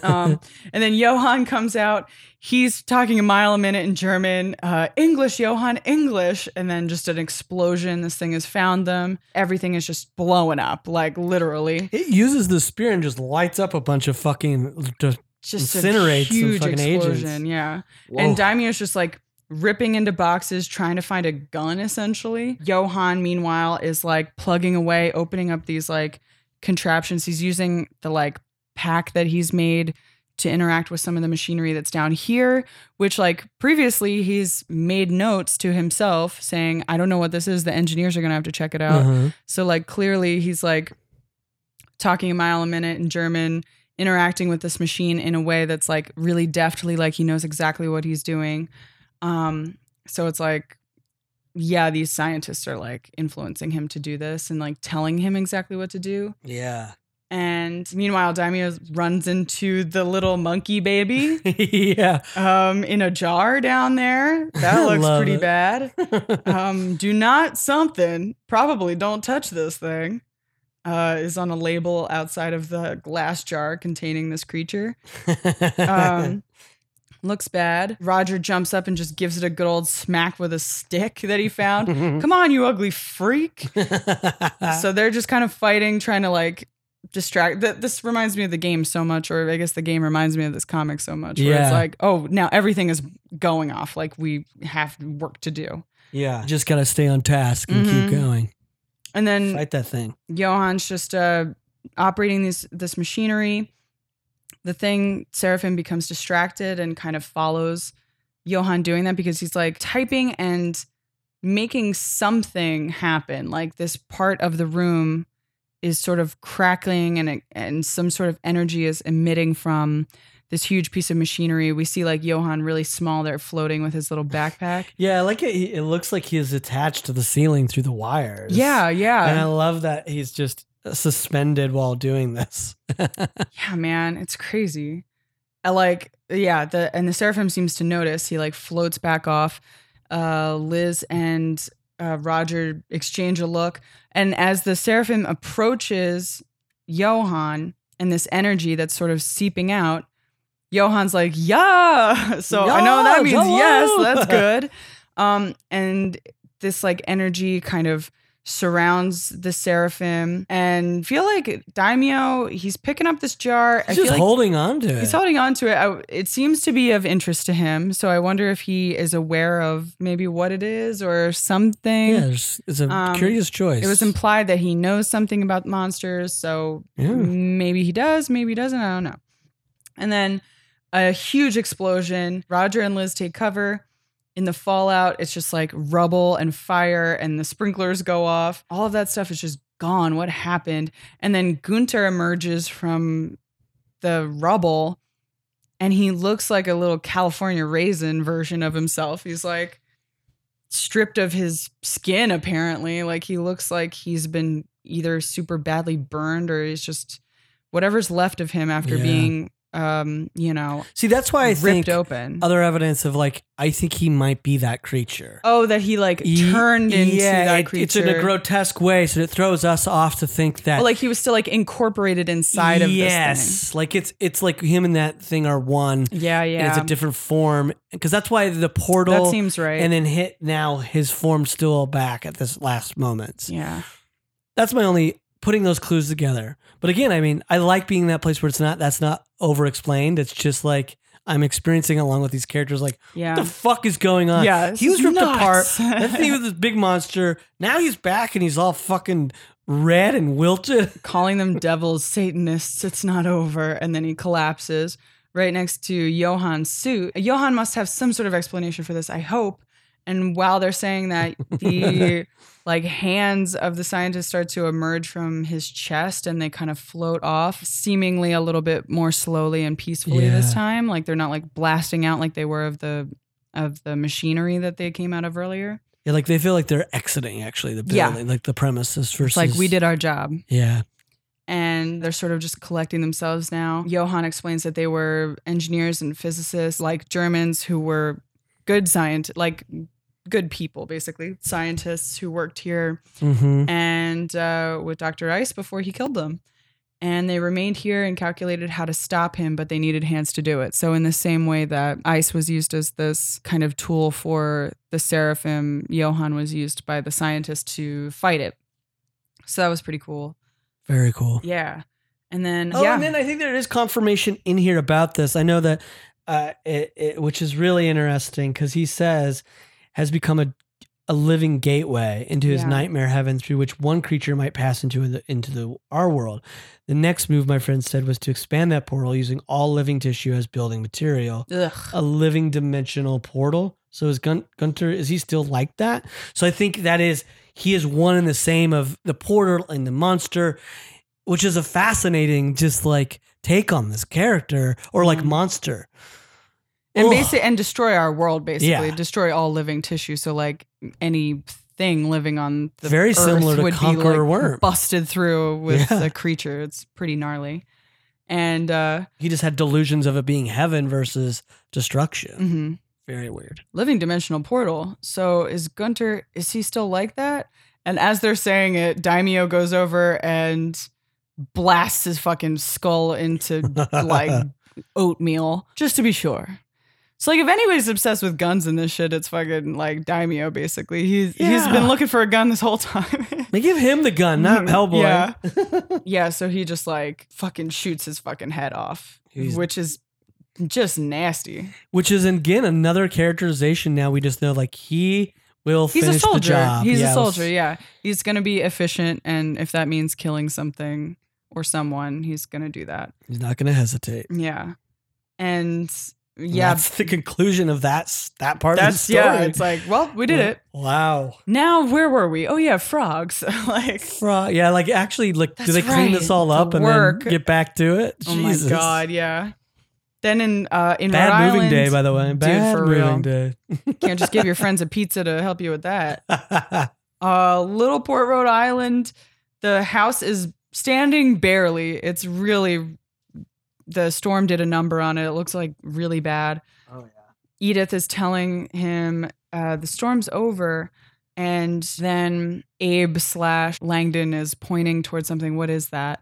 Um, and then Johann comes out. He's talking a mile a minute in German. Uh, English, Johann, English. And then just an explosion. This thing has found them. Everything is just blowing up, like literally.
It uses the spear and just lights up a bunch of fucking. Just,
Just
Incinerates
a
some
huge
fucking agents.
explosion. Yeah.
Whoa.
And Daimyo's just like ripping into boxes, trying to find a gun essentially. Johann, meanwhile, is like plugging away, opening up these like contraptions. He's using the like pack that he's made to interact with some of the machinery that's down here, which like previously he's made notes to himself saying, I don't know what this is. The engineers are gonna have to check it out.
Uh-huh.
So like clearly he's like talking a mile a minute in German, interacting with this machine in a way that's like really deftly, like he knows exactly what he's doing. Um, so it's like, yeah, these scientists are like influencing him to do this and like telling him exactly what to do.
Yeah.
And meanwhile, Daimyo runs into the little monkey baby
yeah.
um, in a jar down there. That looks pretty
it.
bad um, do not something, probably don't touch this thing, uh, is on a label outside of the glass jar containing this creature. Um, looks bad. Roger jumps up and just gives it a good old smack with a stick that he found. Come on, you ugly freak. so they're just kind of fighting, trying to like distract. Th- this reminds me of the game so much, or I guess the game reminds me of this comic so much. Where
Yeah.
it's like, oh, now everything is going off. Like we have work to do.
yeah. Just gotta stay on task and
Mhm.
keep going.
And then
Fight that thing.
Johann's just uh, operating this this machinery. The thing, Seraphim becomes distracted and kind of follows Johann doing that because he's like typing and making something happen. Like this part of the room is sort of crackling and and some sort of energy is emitting from this huge piece of machinery. We see like Johann really small there floating with his little backpack.
Yeah, like it. It looks like he's attached to the ceiling through the wires.
Yeah, yeah.
And I love that he's just suspended while doing this.
Yeah, man, it's crazy. I like, yeah, the and the seraphim seems to notice. He like floats back off. Uh, Liz and uh, Roger exchange a look, and as the seraphim approaches Johann and this energy that's sort of seeping out, Johann's like, "Yeah." So I know that
Yeah,
means yes. That's good. Um, and this like energy kind of surrounds the seraphim and feel like daimyo he's picking up this jar i
He's
feel
just
like
holding on to it.
he's holding on to it I, it seems to be of interest to him so i wonder if he is aware of maybe what it is or something
yeah, it's, it's a
Um,
curious choice.
it was implied that he knows something about monsters so
Yeah.
maybe he does maybe he doesn't i don't know and then a huge explosion roger and liz take cover in the fallout it's just like rubble and fire and the sprinklers go off. All of that stuff is just gone. What happened? And then gunter emerges from the rubble and he looks like a little california raisin version of himself. He's like stripped of his skin apparently. Like he looks like he's been either super badly burned or he's just whatever's left of him after
Yeah.
being um you know
See, that's why I
ripped
think
open
other evidence of like I think he might be that creature.
oh that he like
Ye-
turned into
yeah,
that
it-
creature
It's in a grotesque way, so it throws us off to think that
Or, like he was still like incorporated inside of
yes,
this
like it's it's like him and that thing are one.
thing yeah
And
yeah
it's a different form because that's why the portal
that seems right
and then hit now his form still back at this last moment.
yeah
That's my only putting those clues together. But again, I mean, I like being in that place where it's not that's not over explained. It's just like I'm experiencing along with these characters like
yeah
what the fuck is going on?
Yeah,
he was ripped
nuts.
apart. That he was this big monster. Now he's back and he's all fucking red and wilted.
calling them devils, Satanists, it's not over. And then he collapses right next to Johann's suit. Johann must have some sort of explanation for this, I hope. And while they're saying that, the like hands of the scientist start to emerge from his chest and they kind of float off, seemingly a little bit more slowly and peacefully this time. Like they're not like blasting out like they were of the of the machinery that they came out of earlier.
Yeah, like they feel like they're exiting actually the
Yeah.
building, like the premises versus
It's like we did our job.
Yeah.
and they're sort of just collecting themselves now. Johann explains that they were engineers and physicists, like Germans who were good science, like good people, basically scientists who worked here
Mm-hmm.
and uh, with Dr. Eiss before he killed them. And they remained here and calculated how to stop him, but they needed hands to do it. So, in the same way that Eiss was used as this kind of tool for the seraphim, Johann was used by the scientists to fight it. So, that was pretty cool.
Very cool.
Yeah. And then,
Oh,
yeah.
and then I think there is confirmation in here about this. I know that, uh, it, it, which is really interesting because he says has become a a living gateway into his
Yeah.
nightmare heaven through which one creature might pass into the, into the our world. The next move, my friend said, was to expand that portal using all living tissue as building material,
Ugh.
a living dimensional portal. So is Gun- Gunter is he still like that? So I think that is he is one and the same of the portal and the monster, which is a fascinating just like take on this character or like
Mhm.
monster.
And basically and destroy our world basically
Yeah.
destroy all living tissue so like anything living on the
Very
earth
similar to
would
Conqueror
be like
Worm.
busted through with
Yeah.
a creature it's pretty gnarly and uh
He just had delusions of it being heaven versus destruction.
mhm.
Very weird.
living dimensional portal so is gunter is he still like that and as they're saying it daimyo goes over and blasts his fucking skull into like oatmeal just to be sure so like if anybody's obsessed with guns and this shit, it's fucking like Daimyo basically. He's he's
Yeah.
been looking for a gun this whole time.
They give him the gun, not. Hellboy.
yeah, so he just like fucking shoots his fucking head off,
He's-
which is just nasty.
Which is again another characterization. Now we just know like he will
He's
finish
a soldier.
the job.
He's
Yes.
a soldier, yeah. He's gonna be efficient and if that means killing something or someone, he's gonna do that.
He's not going to hesitate.
Yeah. And
And
yeah,
that's the conclusion of that that part
that's
of the story.
yeah, it's like, well, we did it.
Wow.
Now where were we? Oh yeah, frogs. like
frog. yeah, like actually, like, do they clean this
right,
all
the
up and
work.
then get back to it?
Oh
Jesus.
my god, yeah. Then in uh in
Bad
Rhode
moving
Island,
day, by the way.
dude,
Bad
for
moving
real.
day.
Can't just give your friends a pizza to help you with that. Uh Little Port, Rhode Island, the house is standing barely. It's really the storm did a number on it. It looks like really bad.
oh yeah.
Edith is telling him uh, the storm's over, and then Abe slash Langdon is pointing towards something. What is that?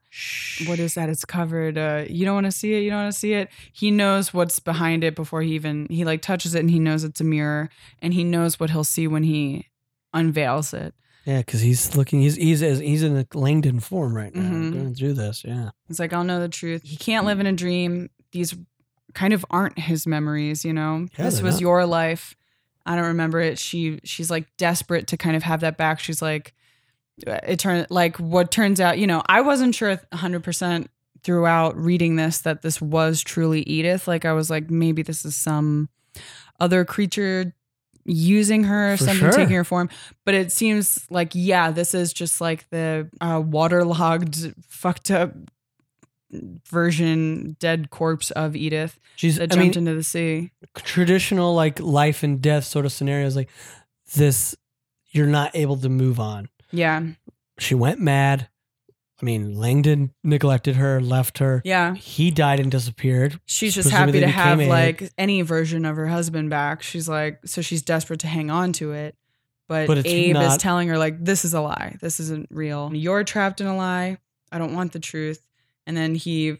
What is that? It's covered. Uh, you don't want to see it. You don't want to see it. He knows what's behind it before he even he like touches it, and he knows it's a mirror, and he knows what he'll see when he unveils it.
Yeah, because he's looking. He's he's he's in a Langdon form right now,
Mhm.
going through this. Yeah.
He's like, I'll know the truth. He can't live in a dream. These kind of aren't his memories, you know.
Yeah,
this was
not.
your life. I don't remember it. She she's like desperate to kind of have that back. She's like it turned like what turns out, you know, I wasn't sure 100% throughout reading this that this was truly Edith. Like I was like maybe this is some other creature using her,
For
something
sure.
taking her form. But it seems like yeah, this is just like the uh, waterlogged, fucked up version, dead corpse of Edith
She's.
that
I
jumped
mean,
into the sea.
traditional like life and death sort of scenarios like this. You're not able to move on.
Yeah,
She went mad. I mean, Langdon neglected her, left her.
yeah.
He died and disappeared.
She's just happy to have
a-
like any version of her husband back. She's like, so she's desperate to hang on to it. But,
But
Abe is telling her like, this is a lie. This isn't real. You're trapped in a lie. I don't want the truth. And then he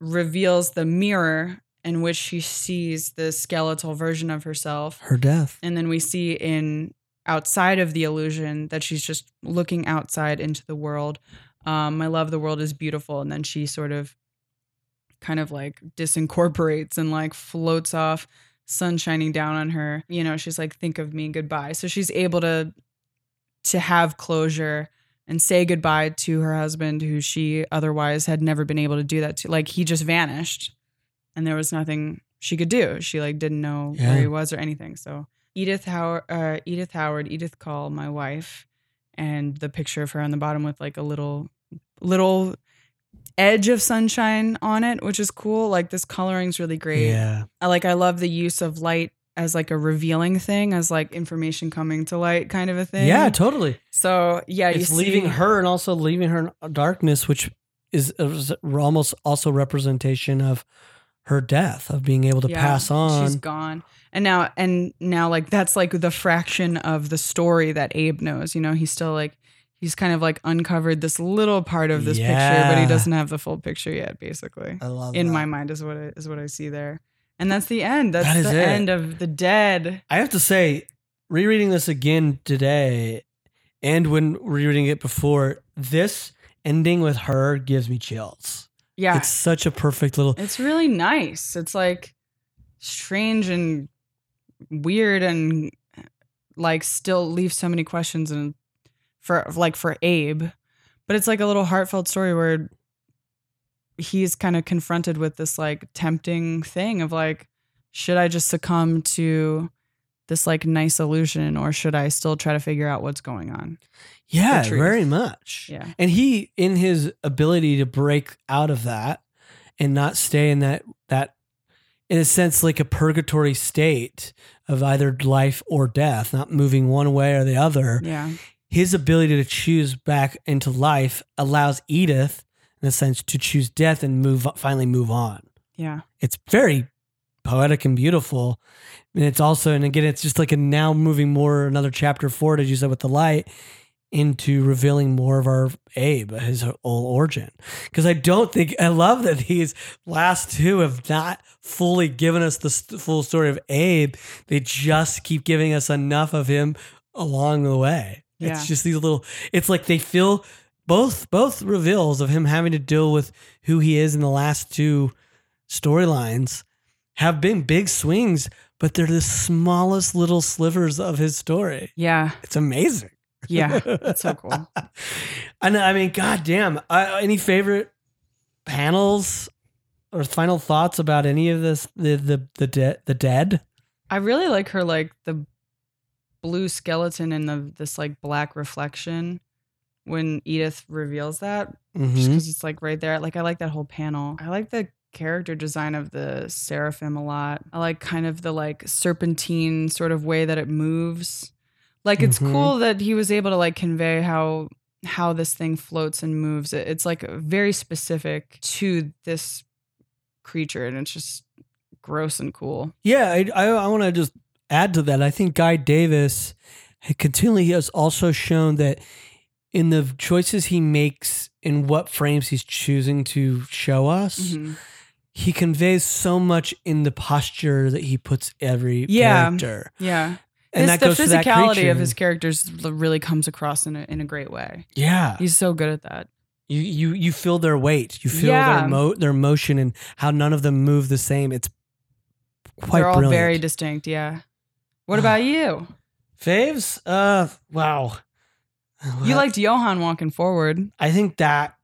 reveals the mirror in which she sees the skeletal version of herself.
her death.
And then we see in outside of the illusion that she's just looking outside into the world. Um, I love the world is beautiful. And then she sort of kind of like disincorporates and like floats off, sun shining down on her. You know, she's like, think of me, goodbye. So she's able to to have closure and say goodbye to her husband who she otherwise had never been able to do that to. Like he just vanished and there was nothing she could do. She like didn't know
Yeah.
where he was or anything. So Edith Howard, uh, Edith Howard, Edith Caul, my wife, and the picture of her on the bottom with like a little, little edge of sunshine on it, which is cool. Like this coloring's really great.
Yeah.
I like. I love the use of light as like a revealing thing, as like information coming to light, kind of a thing.
Yeah, totally.
So yeah,
it's
you
leaving her and also leaving her in darkness, which is is almost also representation of her death, of being able to
Yeah,
pass on.
She's gone. And now and now like that's like the fraction of the story that Abe knows. You know, he's still like he's kind of like uncovered this little part of this picture, but he doesn't have the full picture yet, basically.
I love
In
that.
my mind is what I, is what I see there. And that's the end. That's
That is
the
it.
end of the dead.
I have to say, rereading this again today, and when rereading it before, this ending with her gives me chills.
Yeah.
It's such a perfect little.
It's really nice. It's like strange and weird and like still leaves so many questions and for like for Abe. But it's like a little heartfelt story where he's kind of confronted with this like tempting thing of like should I just succumb to this like nice illusion or should I still try to figure out what's going on?
Yeah, very much.
Yeah.
And he, in his ability to break out of that and not stay in that that, in a sense, like a purgatory state of either life or death, not moving one way or the other.
Yeah.
His ability to choose back into life allows Edith, in a sense, to choose death and move finally move on.
Yeah.
It's very poetic and beautiful. And it's also, and again, it's just like a now moving more another chapter forward, as you said, with the light into revealing more of our Abe, his whole origin. Because I don't think, I love that these last two have not fully given us the full story of Abe. They just keep giving us enough of him along the way.
Yeah.
It's just these little, it's like they feel both, both reveals of him having to deal with who he is in the last two storylines have been big swings, but they're the smallest little slivers of his story.
Yeah.
It's amazing.
Yeah. That's so cool.
And I mean, goddamn. Uh, any favorite panels or final thoughts about any of this? The the the de- the dead.
I really like her like the blue skeleton and the this like black reflection when Edith reveals that just
Mhm.
because it's like right there. Like I like that whole panel. I like the character design of the seraphim a lot. I like kind of the like serpentine sort of way that it moves. Like it's
Mhm.
cool that he was able to like convey how how this thing floats and moves. It, it's like very specific to this creature and it's just gross and cool.
Yeah, I I, I want to just add to that. I think Guy Davis continually has also shown that in the choices he makes in what frames he's choosing to show us.
Mhm.
he conveys so much in the posture that he puts every
Yeah.
character.
Yeah.
And that
the
goes that
physicality of his characters really comes across in a in a great way.
Yeah.
He's so good at that.
You you you feel their weight. You feel
Yeah.
their mo- their motion and how none of them move the same. It's quite
They're all
brilliant.
very distinct. Yeah. What about you?
Faves? Uh wow.
You liked Johann walking forward.
I think that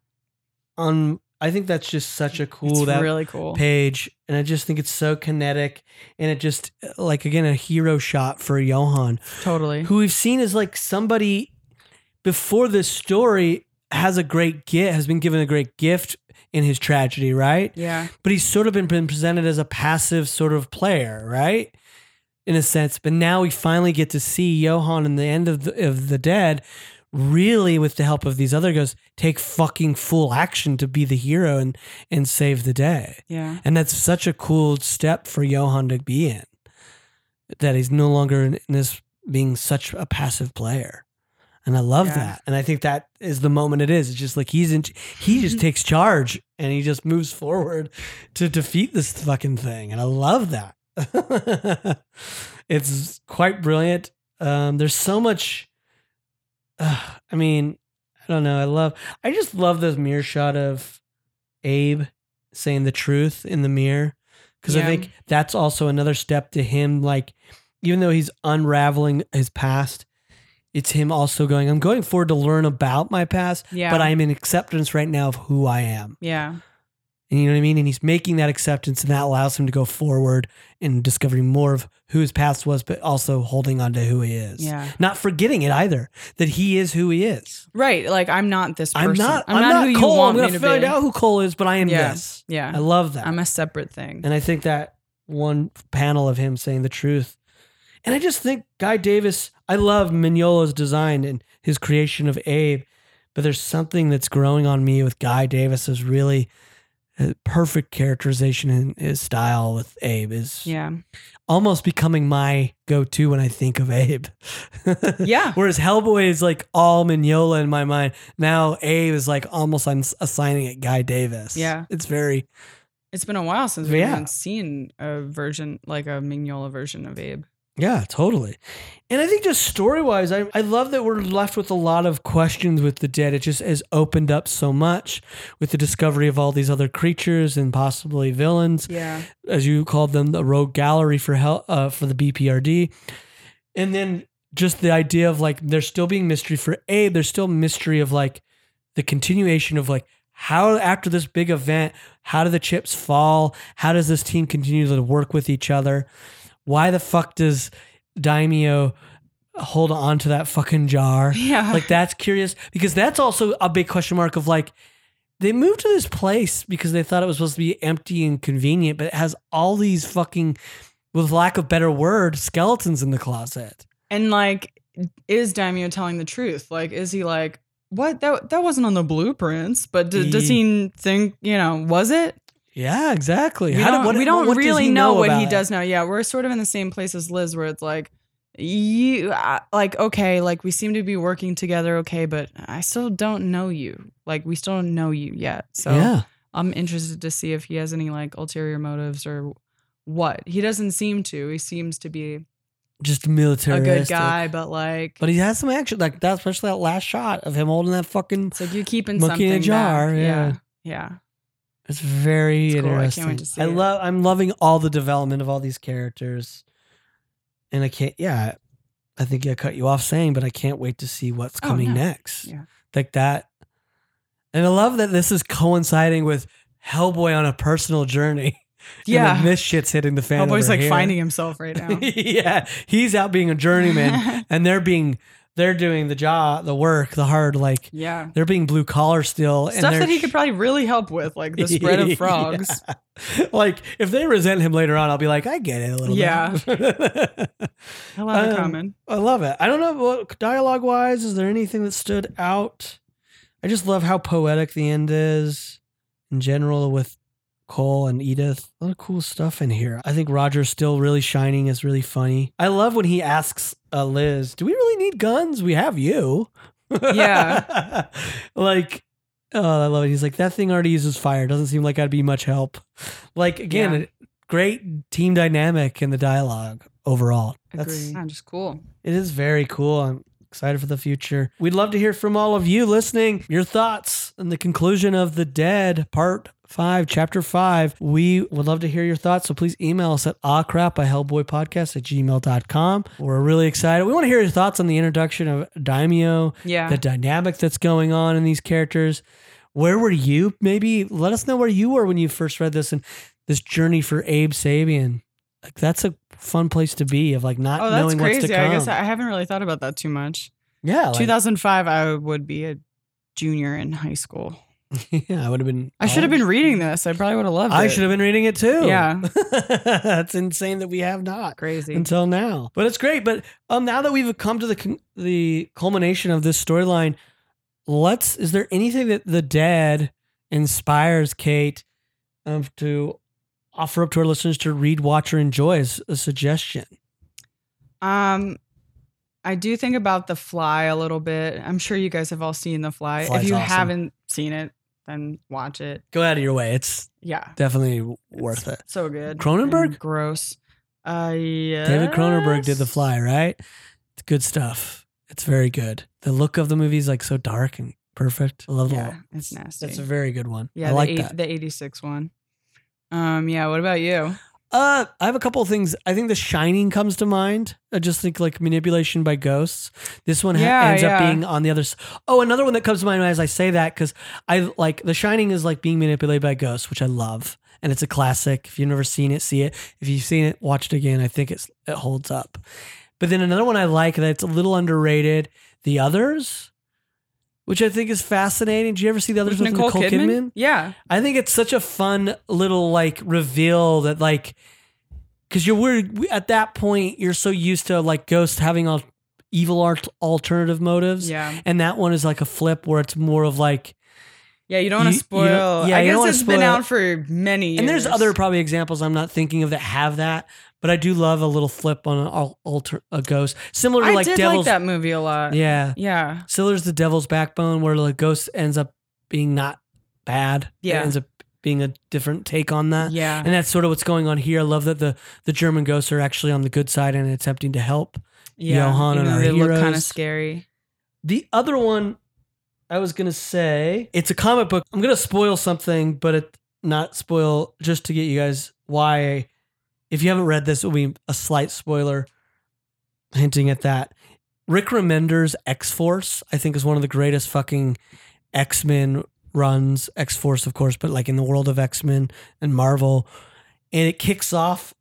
on I think that's just such a cool
it's
that
really cool.
page and I just think it's so kinetic and it just like again a hero shot for Johann.
Totally.
who we've seen as like somebody before this story has a great gift, has been given a great gift in his tragedy, right?
Yeah.
But he's sort of been, been presented as a passive sort of player, right? In a sense. But now we finally get to see Johann in the end of the, of the dead really with the help of these other guys take fucking full action to be the hero and and save the day.
Yeah.
And that's such a cool step for Johann to be in. That he's no longer in this being such a passive player. And I love
Yeah.
that. And I think that is the moment it is. It's just like he's in he just takes charge and he just moves forward to defeat this fucking thing. And I love that. it's quite brilliant. Um, there's so much uh, I mean, I don't know. I love I just love this mirror shot of Abe saying the truth in the mirror because I think that's also another step to him. Like, even though he's unraveling his past, it's him also going, I'm going forward to learn about my past,
Yeah.
but I'm in acceptance right now of who I am.
Yeah.
And you know what I mean? And he's making that acceptance, and that allows him to go forward and discovering more of who his past was, but also holding on to who he is.
Yeah.
Not forgetting it either, that he is who he is.
Right. Like I'm not this person.
I'm not, I'm not,
who you
Caul. I'm going
to
find
be.
out who Caul is, but I am
Yeah.
this.
Yeah.
I love that.
I'm a separate thing.
And I think that one panel of him saying the truth. And I just think Guy Davis, I love Mignola's design and his creation of Abe, but there's something that's growing on me with Guy Davis is really perfect characterization in his style with Abe is
Yeah.
almost becoming my go-to when I think of Abe.
Yeah.
Whereas Hellboy is like all Mignola in my mind. Now Abe is like almost I'm assigning it Guy Davis.
Yeah.
It's very
It's been a while since we've
Yeah.
even seen a version, like a Mignola version of Abe.
Yeah, totally. And I think just story wise, I, I love that we're left with a lot of questions with the dead. It just has opened up so much with the discovery of all these other creatures and possibly villains,
Yeah.
as you called them, the rogue gallery for hell uh, for the BPRD. And then just the idea of like there's still being mystery for Abe, there's still mystery of like the continuation of like how after this big event, how do the chips fall? How does this team continue to work with each other? Why the fuck does Daimyo hold on to that fucking jar?
Yeah.
Like that's curious because that's also a big question mark of like they moved to this place because they thought it was supposed to be empty and convenient, but it has all these fucking, with lack of better word, skeletons in the closet.
And like, is Daimyo telling the truth? Like, is he like, what? That that wasn't on the blueprints, but d- does he think, you know, was it?
Yeah, exactly.
We
How do-
don't,
what-
we don't
what
really
he
know, what he
it?
does know. Yeah, we're sort of in the same place as Liz, where it's like, you, uh, like, okay, like we seem to be working together, okay, but I still don't know you. Like, we still don't know you yet. So
yeah,
I'm interested to see if he has any like ulterior motives or what. He doesn't seem to. He seems to be
just military a
good guy, but like,
But he has some action, like that, especially that last shot of him holding that fucking.
it's like you're keeping
Monkey in a
something
jar,
back.
yeah.
yeah, yeah.
It's very
It's cool. I can't
interesting.
wait to see
I
it.
love. I'm loving all the development of all these characters, and I can't. Yeah, I think I cut you off saying, but I can't wait to see what's
Oh,
coming
no.
next.
Yeah.
like that. And I love that this is coinciding with Hellboy on a personal journey. And
Yeah.
this shit's hitting the fan.
Hellboy's like
here.
finding himself right now.
yeah, he's out being a journeyman, and they're being they're doing the job, the work, the hard like
yeah.
they're being blue collar still.
Stuff that he could probably really help with, like the spread of frogs.
Yeah. Like if they resent him later on, I'll be like, I get it a little
Yeah.
bit.
I love it
Um,
coming.
I love it. I don't know what dialogue wise, is there anything that stood out? I just love how poetic the end is in general with Caul and Edith. A lot of cool stuff in here. I think Roger's still really shining is really funny. I love when he asks uh, Liz, Do we really need guns? We have you.
Yeah.
like, oh, I love it. He's like, That thing already uses fire. Doesn't seem like I'd be much help. Like, again,
Yeah.
great team dynamic in the dialogue overall. That's
Agree. just cool.
it is very cool. I'm excited for the future. We'd love to hear from all of you listening, your thoughts on the conclusion of The Dead, part five, chapter five. We would love to hear your thoughts. So please email us at awcrap by hellboypodcast at gmail.com. We're really excited. We want to hear your thoughts on the introduction of Daimyo,
Yeah.
the dynamic that's going on in these characters. Where were you? Maybe let us know where you were when you first read this and this journey for Abe Sapien. Like that's a fun place to be of like not
oh, that's
knowing what's
crazy.
to come.
I guess I haven't really thought about that too much.
Yeah, like,
2005, I would be a junior in high school.
yeah, I would have been.
I should have been reading this. I probably would have loved it.
I should have been reading it too.
Yeah.
that's insane that we have not
Crazy.
until now. But it's great. But um, now that we've come to the the culmination of this storyline, let's. Is there anything that the dead inspires Kate um, to offer up to our listeners to read, watch, or enjoy as a suggestion?
Um, I do think about The Fly a little bit. I'm sure you guys have all seen The Fly.
Fly's
if you
awesome.
haven't seen it, then watch it.
Go out of your way. It's
Yeah.
definitely worth it.
So good.
Cronenberg?
Gross. Uh, yeah.
David Cronenberg did The Fly, right? It's good stuff. It's very good. The look of the movie is like so dark and perfect. I love the
Yeah, it's nasty.
It's a very good one.
yeah,
I like
eight,
that.
the 86 one. Um, yeah. What about you?
Uh, I have a couple of things. I think The Shining comes to mind. I just think like manipulation by ghosts. This one ha-
Yeah,
ends up being on the other. s- Oh, another one that comes to mind as I say that because I like The Shining is like being manipulated by ghosts, which I love, and it's a classic. If you've never seen it, see it. If you've seen it, watch it again. I think it's it holds up. But then another one I like that's a little underrated, The Others, which I think is fascinating. Did you ever see The Others with Nicole, Kidman?
Yeah.
I think it's such a fun little like reveal that like because you're weird at that point you're so used to like ghosts having all evil art alternative motives
Yeah.
and that one is like a flip where it's more of like
Yeah, you don't want to spoil.
yeah,
I guess it's been out for many years.
And there's other probably examples I'm not thinking of that have that, but I do love a little flip on an alter a ghost, similar to
I
like
did
Devil's.
like that movie a lot.
Yeah,
Yeah.
similar to the Devil's Backbone, where the ghost ends up being not bad. It
Yeah.
ends up being a different take on that.
Yeah.
And that's sort of what's going on here. I love that the the German ghosts are actually on the good side and attempting to help.
Yeah.
Johann and our
they look kind of scary.
The other one I was gonna say it's a comic book. I'm gonna spoil something, but it not spoil just to get you guys why. If you haven't read this, it will be a slight spoiler, hinting at that. Rick Remender's X Force, I think, is one of the greatest fucking X Men runs. X Force, of course, but like in the world of X Men and Marvel, and it kicks off.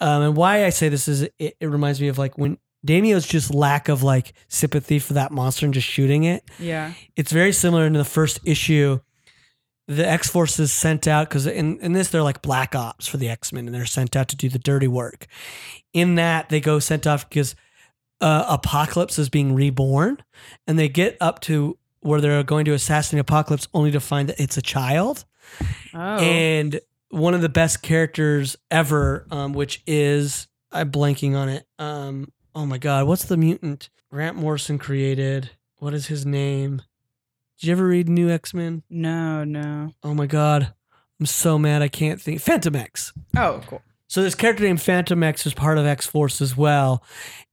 Um, and why I say this is it, it reminds me of like when Daimyo's just lack of like sympathy for that monster and just shooting it.
Yeah.
It's very similar in the first issue. The X Force is sent out because in, in this they're like black ops for the X Men and they're sent out to do the dirty work. In that they go sent off because uh, Apocalypse is being reborn, and they get up to where they're going to assassinate Apocalypse only to find that it's a child
Oh.
and one of the best characters ever, um, which is I'm blanking on it. Um, oh my god, what's the mutant Grant Morrison created? What is his name? Did you ever read New X Men?
no, no.
Oh my god, I'm so mad I can't think. Fantomex.
Oh, cool.
So this character named Fantomex is part of X Force as well.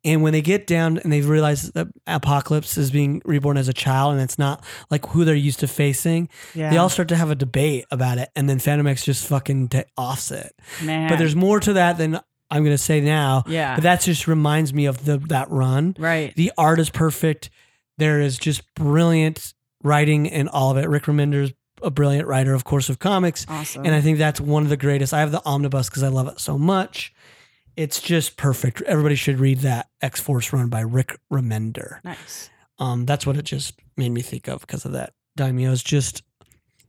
And when they get down and they realize that Apocalypse is being reborn as a child and it's not like who they're used to facing,
Yeah.
they all start to have a debate about it. And then Fantomex just fucking offs it.
Man.
But there's more to that than I'm going to say now.
Yeah.
But that just reminds me of the that run.
right.
The art is perfect. There is just brilliant writing in all of it. Rick Remender's a brilliant writer, of course, of comics.
Awesome.
And I think that's one of the greatest. I have the omnibus because I love it so much. It's just perfect. Everybody should read that X Force run by Rick Remender.
nice.
Um, that's what it just made me think of because of that. Daimyo's just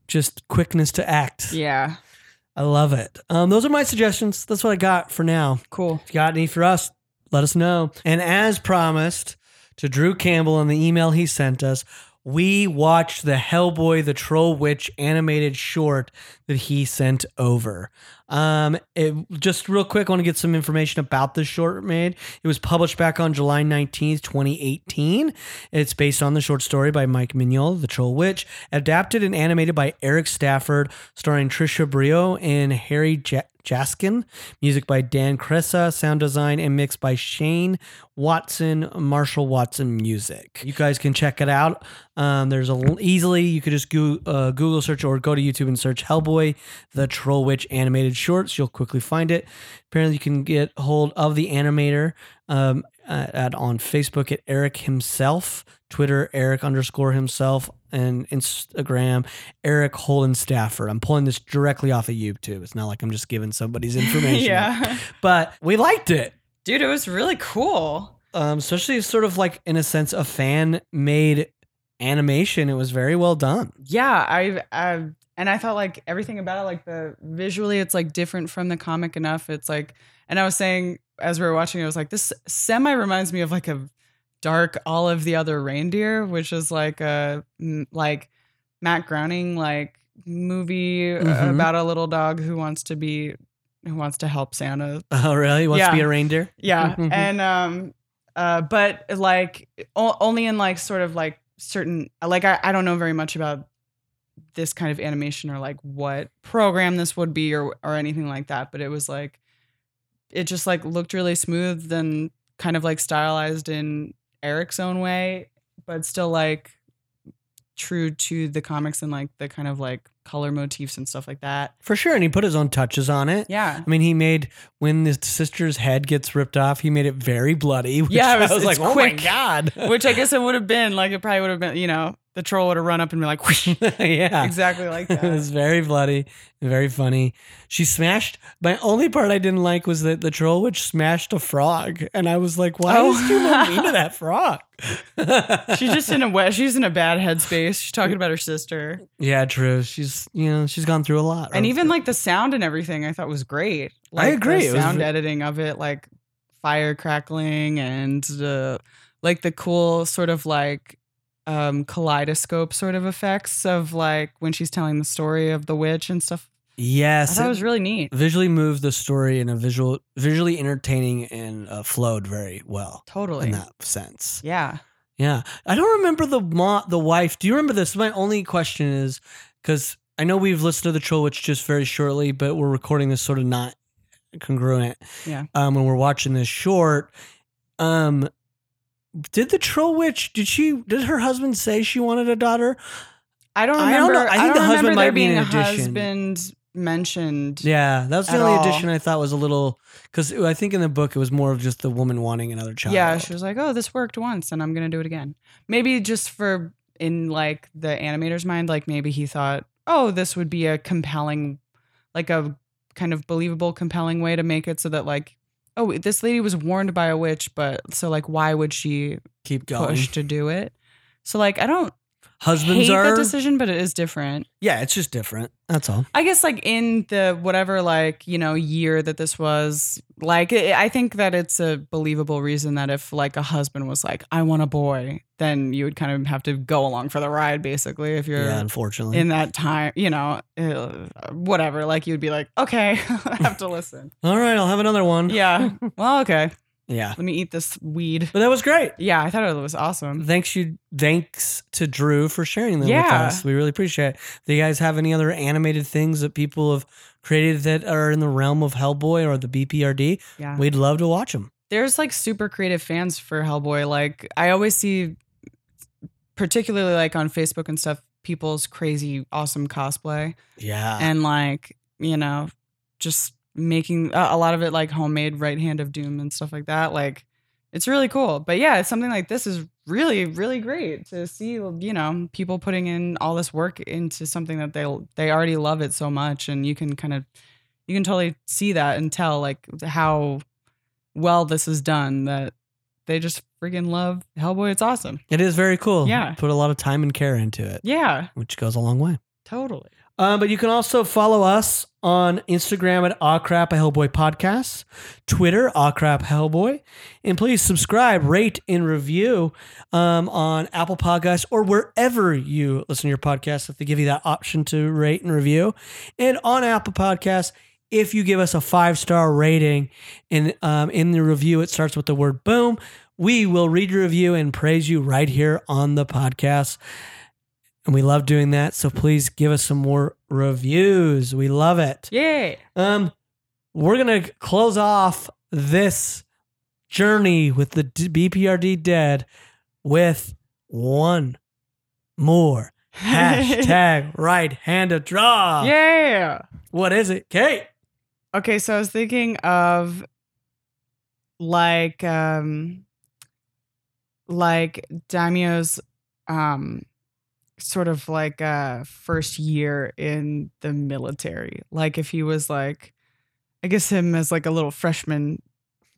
just quickness to act.
Yeah.
I love it. Um, those are my suggestions. That's what I got for now.
Cool.
If you got any for us, let us know. And as promised to Drew Campbell in the email he sent us, we watched the Hellboy the Troll Witch animated short that he sent over. Um, it, just real quick, I want to get some information about this short made. It was published back on July 19th, 2018. It's based on the short story by Mike Mignola, The Troll Witch, adapted and animated by Eric Stafford, starring Trisha Brio and Harry Ja- Jaskin. Music by Dan Cressa, sound design and mixed by Shane Watson, Marshall Watson Music. You guys can check it out. Um, there's a easily you could just go, uh, Google search or go to YouTube and search Hellboy, the Troll Witch animated shorts. You'll quickly find it. Apparently, you can get hold of the animator um, at, at on Facebook at Eric himself, Twitter Eric underscore himself, and Instagram Eric Holden Stafford. I'm pulling this directly off of YouTube. It's not like I'm just giving somebody's information.
yeah.
but we liked it.
Dude, it was really cool.
Um, especially sort of like in a sense a fan made animation. It was very well done.
Yeah, I, I and I felt like everything about it, like the visually, it's like different from the comic enough. It's like, and I was saying as we were watching, it, I was like, this semi reminds me of like a dark Olive, the Other Reindeer, which is like a like Matt Groening like movie uh,
Mhm.
about a little dog who wants to be who wants to help Santa
Oh, really? He wants to be a reindeer?
yeah
Mhm.
and um uh but like o- only in like sort of like certain like I, I don't know very much about this kind of animation or like what program this would be or or anything like that but it was like it just like looked really smooth and kind of like stylized in Eric's own way but still like true to the comics and like the kind of like color motifs and stuff like that
For sure. And he put his own touches on it.
yeah
I mean, he made when the sister's head gets ripped off, he made it very bloody. Which
Yeah, it was-
I was like,
it's
oh
quick.
my god.
which I guess it would have been like it probably would have been you know the troll would have run up and be like
yeah,
exactly like that.
it was very bloody very funny. She smashed. My only part I didn't like was that the troll witch smashed a frog, and I was like, "Why
Oh.
is she so mean to that frog?"
she's just in a wet. She's in a bad headspace. She's talking about her sister,
yeah, true. She's you know she's gone through a lot,
and oh, even like the sound and everything, I thought was great. Like,
agree.
The sound
ve-
editing of it, like fire crackling, and the like the cool sort of like um kaleidoscope sort of effects of like when she's telling the story of the witch and stuff.
Yes,
thought it
it
was really neat.
visually moved the story in a visual, visually entertaining and uh, flowed very well
Totally.
in that sense.
Yeah.
Yeah, I don't remember the mo- the wife. Do you remember this? My only question is because I know we've listened to the Troll Witch just very shortly, but we're recording this sort of not congruent.
Yeah.
Um, when we're watching this short, um, did the Troll Witch? Did she? Did her husband say she wanted a daughter?
I don't
I don't
remember.
know. I think the
don't
husband
remember
might be an addition.
husband mentioned.
Yeah, that was the only
all.
addition I thought was a little because I think in the book it was more of just the woman wanting another child.
Yeah, she was like, "Oh, this worked once, and I'm gonna do it again." Maybe just for in like the animator's mind, like maybe he thought, "Oh, this would be a compelling, like a kind of believable, compelling way to make it so that like, oh, this lady was warned by a witch, but so like, why would she
keep going.
push to do it?" So like, I don't
Husbands
hate
are
that decision, but it is different.
yeah, it's just different. That's all.
I guess like in the whatever like you know year that this was like I I think that it's a believable reason that if like a husband was like I want a boy then you would kind of have to go along for the ride basically if you're
Yeah, unfortunately.
in that time you know uh, whatever like you'd be like okay I have to listen
all right, I'll have another one.
yeah well okay
Yeah.
let me eat this weed
But that was great.
yeah I thought it was awesome
Thanks you thanks to Drew for sharing them with
Yeah.
us. We really appreciate it. Do you guys have any other animated things that people have created that are in the realm of Hellboy or the BPRD?
yeah
We'd love to watch them.
there's like super creative fans for Hellboy. Like I always see, particularly like on Facebook and stuff, people's crazy awesome cosplay
Yeah.
and like you know just making a, a lot of it like homemade right hand of doom and stuff like that. Like it's really cool. But yeah, something like this is really really great to see. You know, people putting in all this work into something that they they already love it so much, and you can kind of you can totally see that and tell like how well this is done that they just freaking love Hellboy. It's awesome.
it is very cool.
Yeah.
Put a lot of time and care into it,
Yeah,
which goes a long way.
totally.
Um, but you can also follow us on Instagram at Aw Crap a Hellboy Podcast, Twitter, Aw Crap Hellboy, and please subscribe, rate, and review um, on Apple Podcasts or wherever you listen to your podcast if they give you that option to rate and review. And on Apple Podcasts, if you give us a five star rating and um, in the review it starts with the word boom, we will read your review and praise you right here on the podcast. And we love doing that. So please give us some more reviews. We love it.
Yay.
Um, we're gonna close off this journey with the BPRD dead with one more hashtag right hand of draw.
yeah.
What is it, Kate?
Okay, so I was thinking of like um like Daimyo's um sort of like uh first year in the military. Like if he was like I guess him as like a little freshman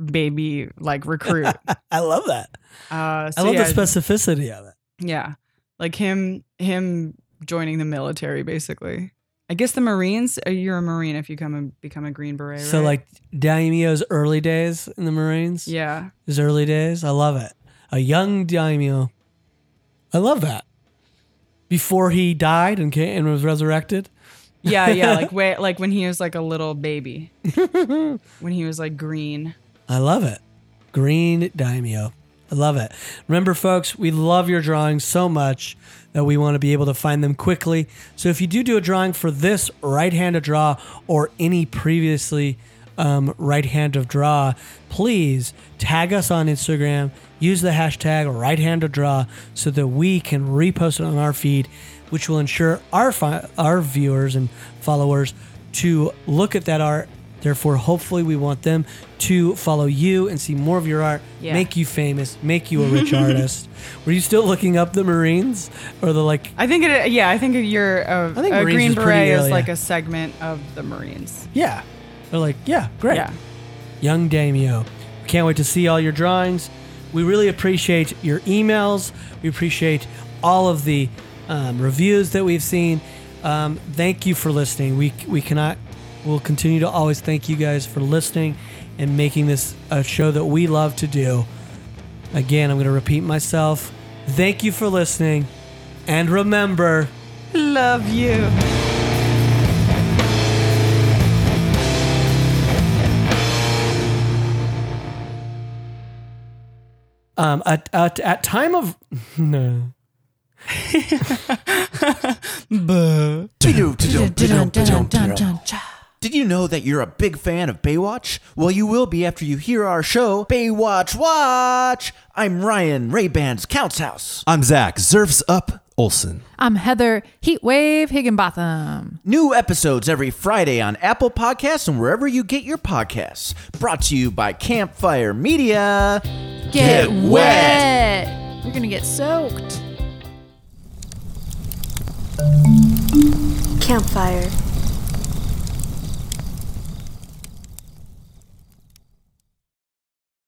baby like recruit.
I love that.
Uh so
I love
yeah,
the specificity of it.
yeah. Like him him joining the military basically. I guess the Marines, uh, you're a Marine if you come and become a Green Beret.
So
right?
like Daimyo's early days in the Marines.
Yeah.
His early days. I love it. A young daimyo. I love that. Before he died and came, and was resurrected.
Yeah, yeah, like way, like when he was like a little baby, when he was like green.
I love it. Green daimyo. I love it. Remember, folks, we love your drawings so much that we want to be able to find them quickly. So if you do do a drawing for this right hand of draw or any previously um, right hand of draw, please tag us on Instagram. Use the hashtag right hand of draw so that we can repost it on our feed, which will ensure our fi- our viewers and followers to look at that art. Therefore, hopefully, we want them to follow you and see more of your art,
Yeah.
make you famous, make you a rich artist. Were you still looking up the Marines or the like?
I think it. Yeah, I think you're a,
I think
a
Marines
Green
is
Beret is
early.
like a segment of the Marines.
Yeah, they're like, yeah, great.
Yeah.
Young Daimyo. Can't wait to see all your drawings. We really appreciate your emails. We appreciate all of the um, reviews that we've seen. Um, thank you for listening. We we cannot. We'll continue to always thank you guys for listening and making this a show that we love to do. Again, I'm going to repeat myself. Thank you for listening. And remember,
Love you.
Um, at, at, at time of. No.
Did you know that you're a big fan of Baywatch? Well, you will be after you hear our show, Baywatch Watch. I'm Ryan, Ray-Ban's Counts House.
I'm Zach, Zerfs Up Olson.
I'm Heather Heatwave Higginbotham.
New episodes every Friday on Apple Podcasts and wherever you get your podcasts. Brought to you by Campfire Media.
Get,
Get
wet.
wet.
We're gonna get soaked.
Campfire.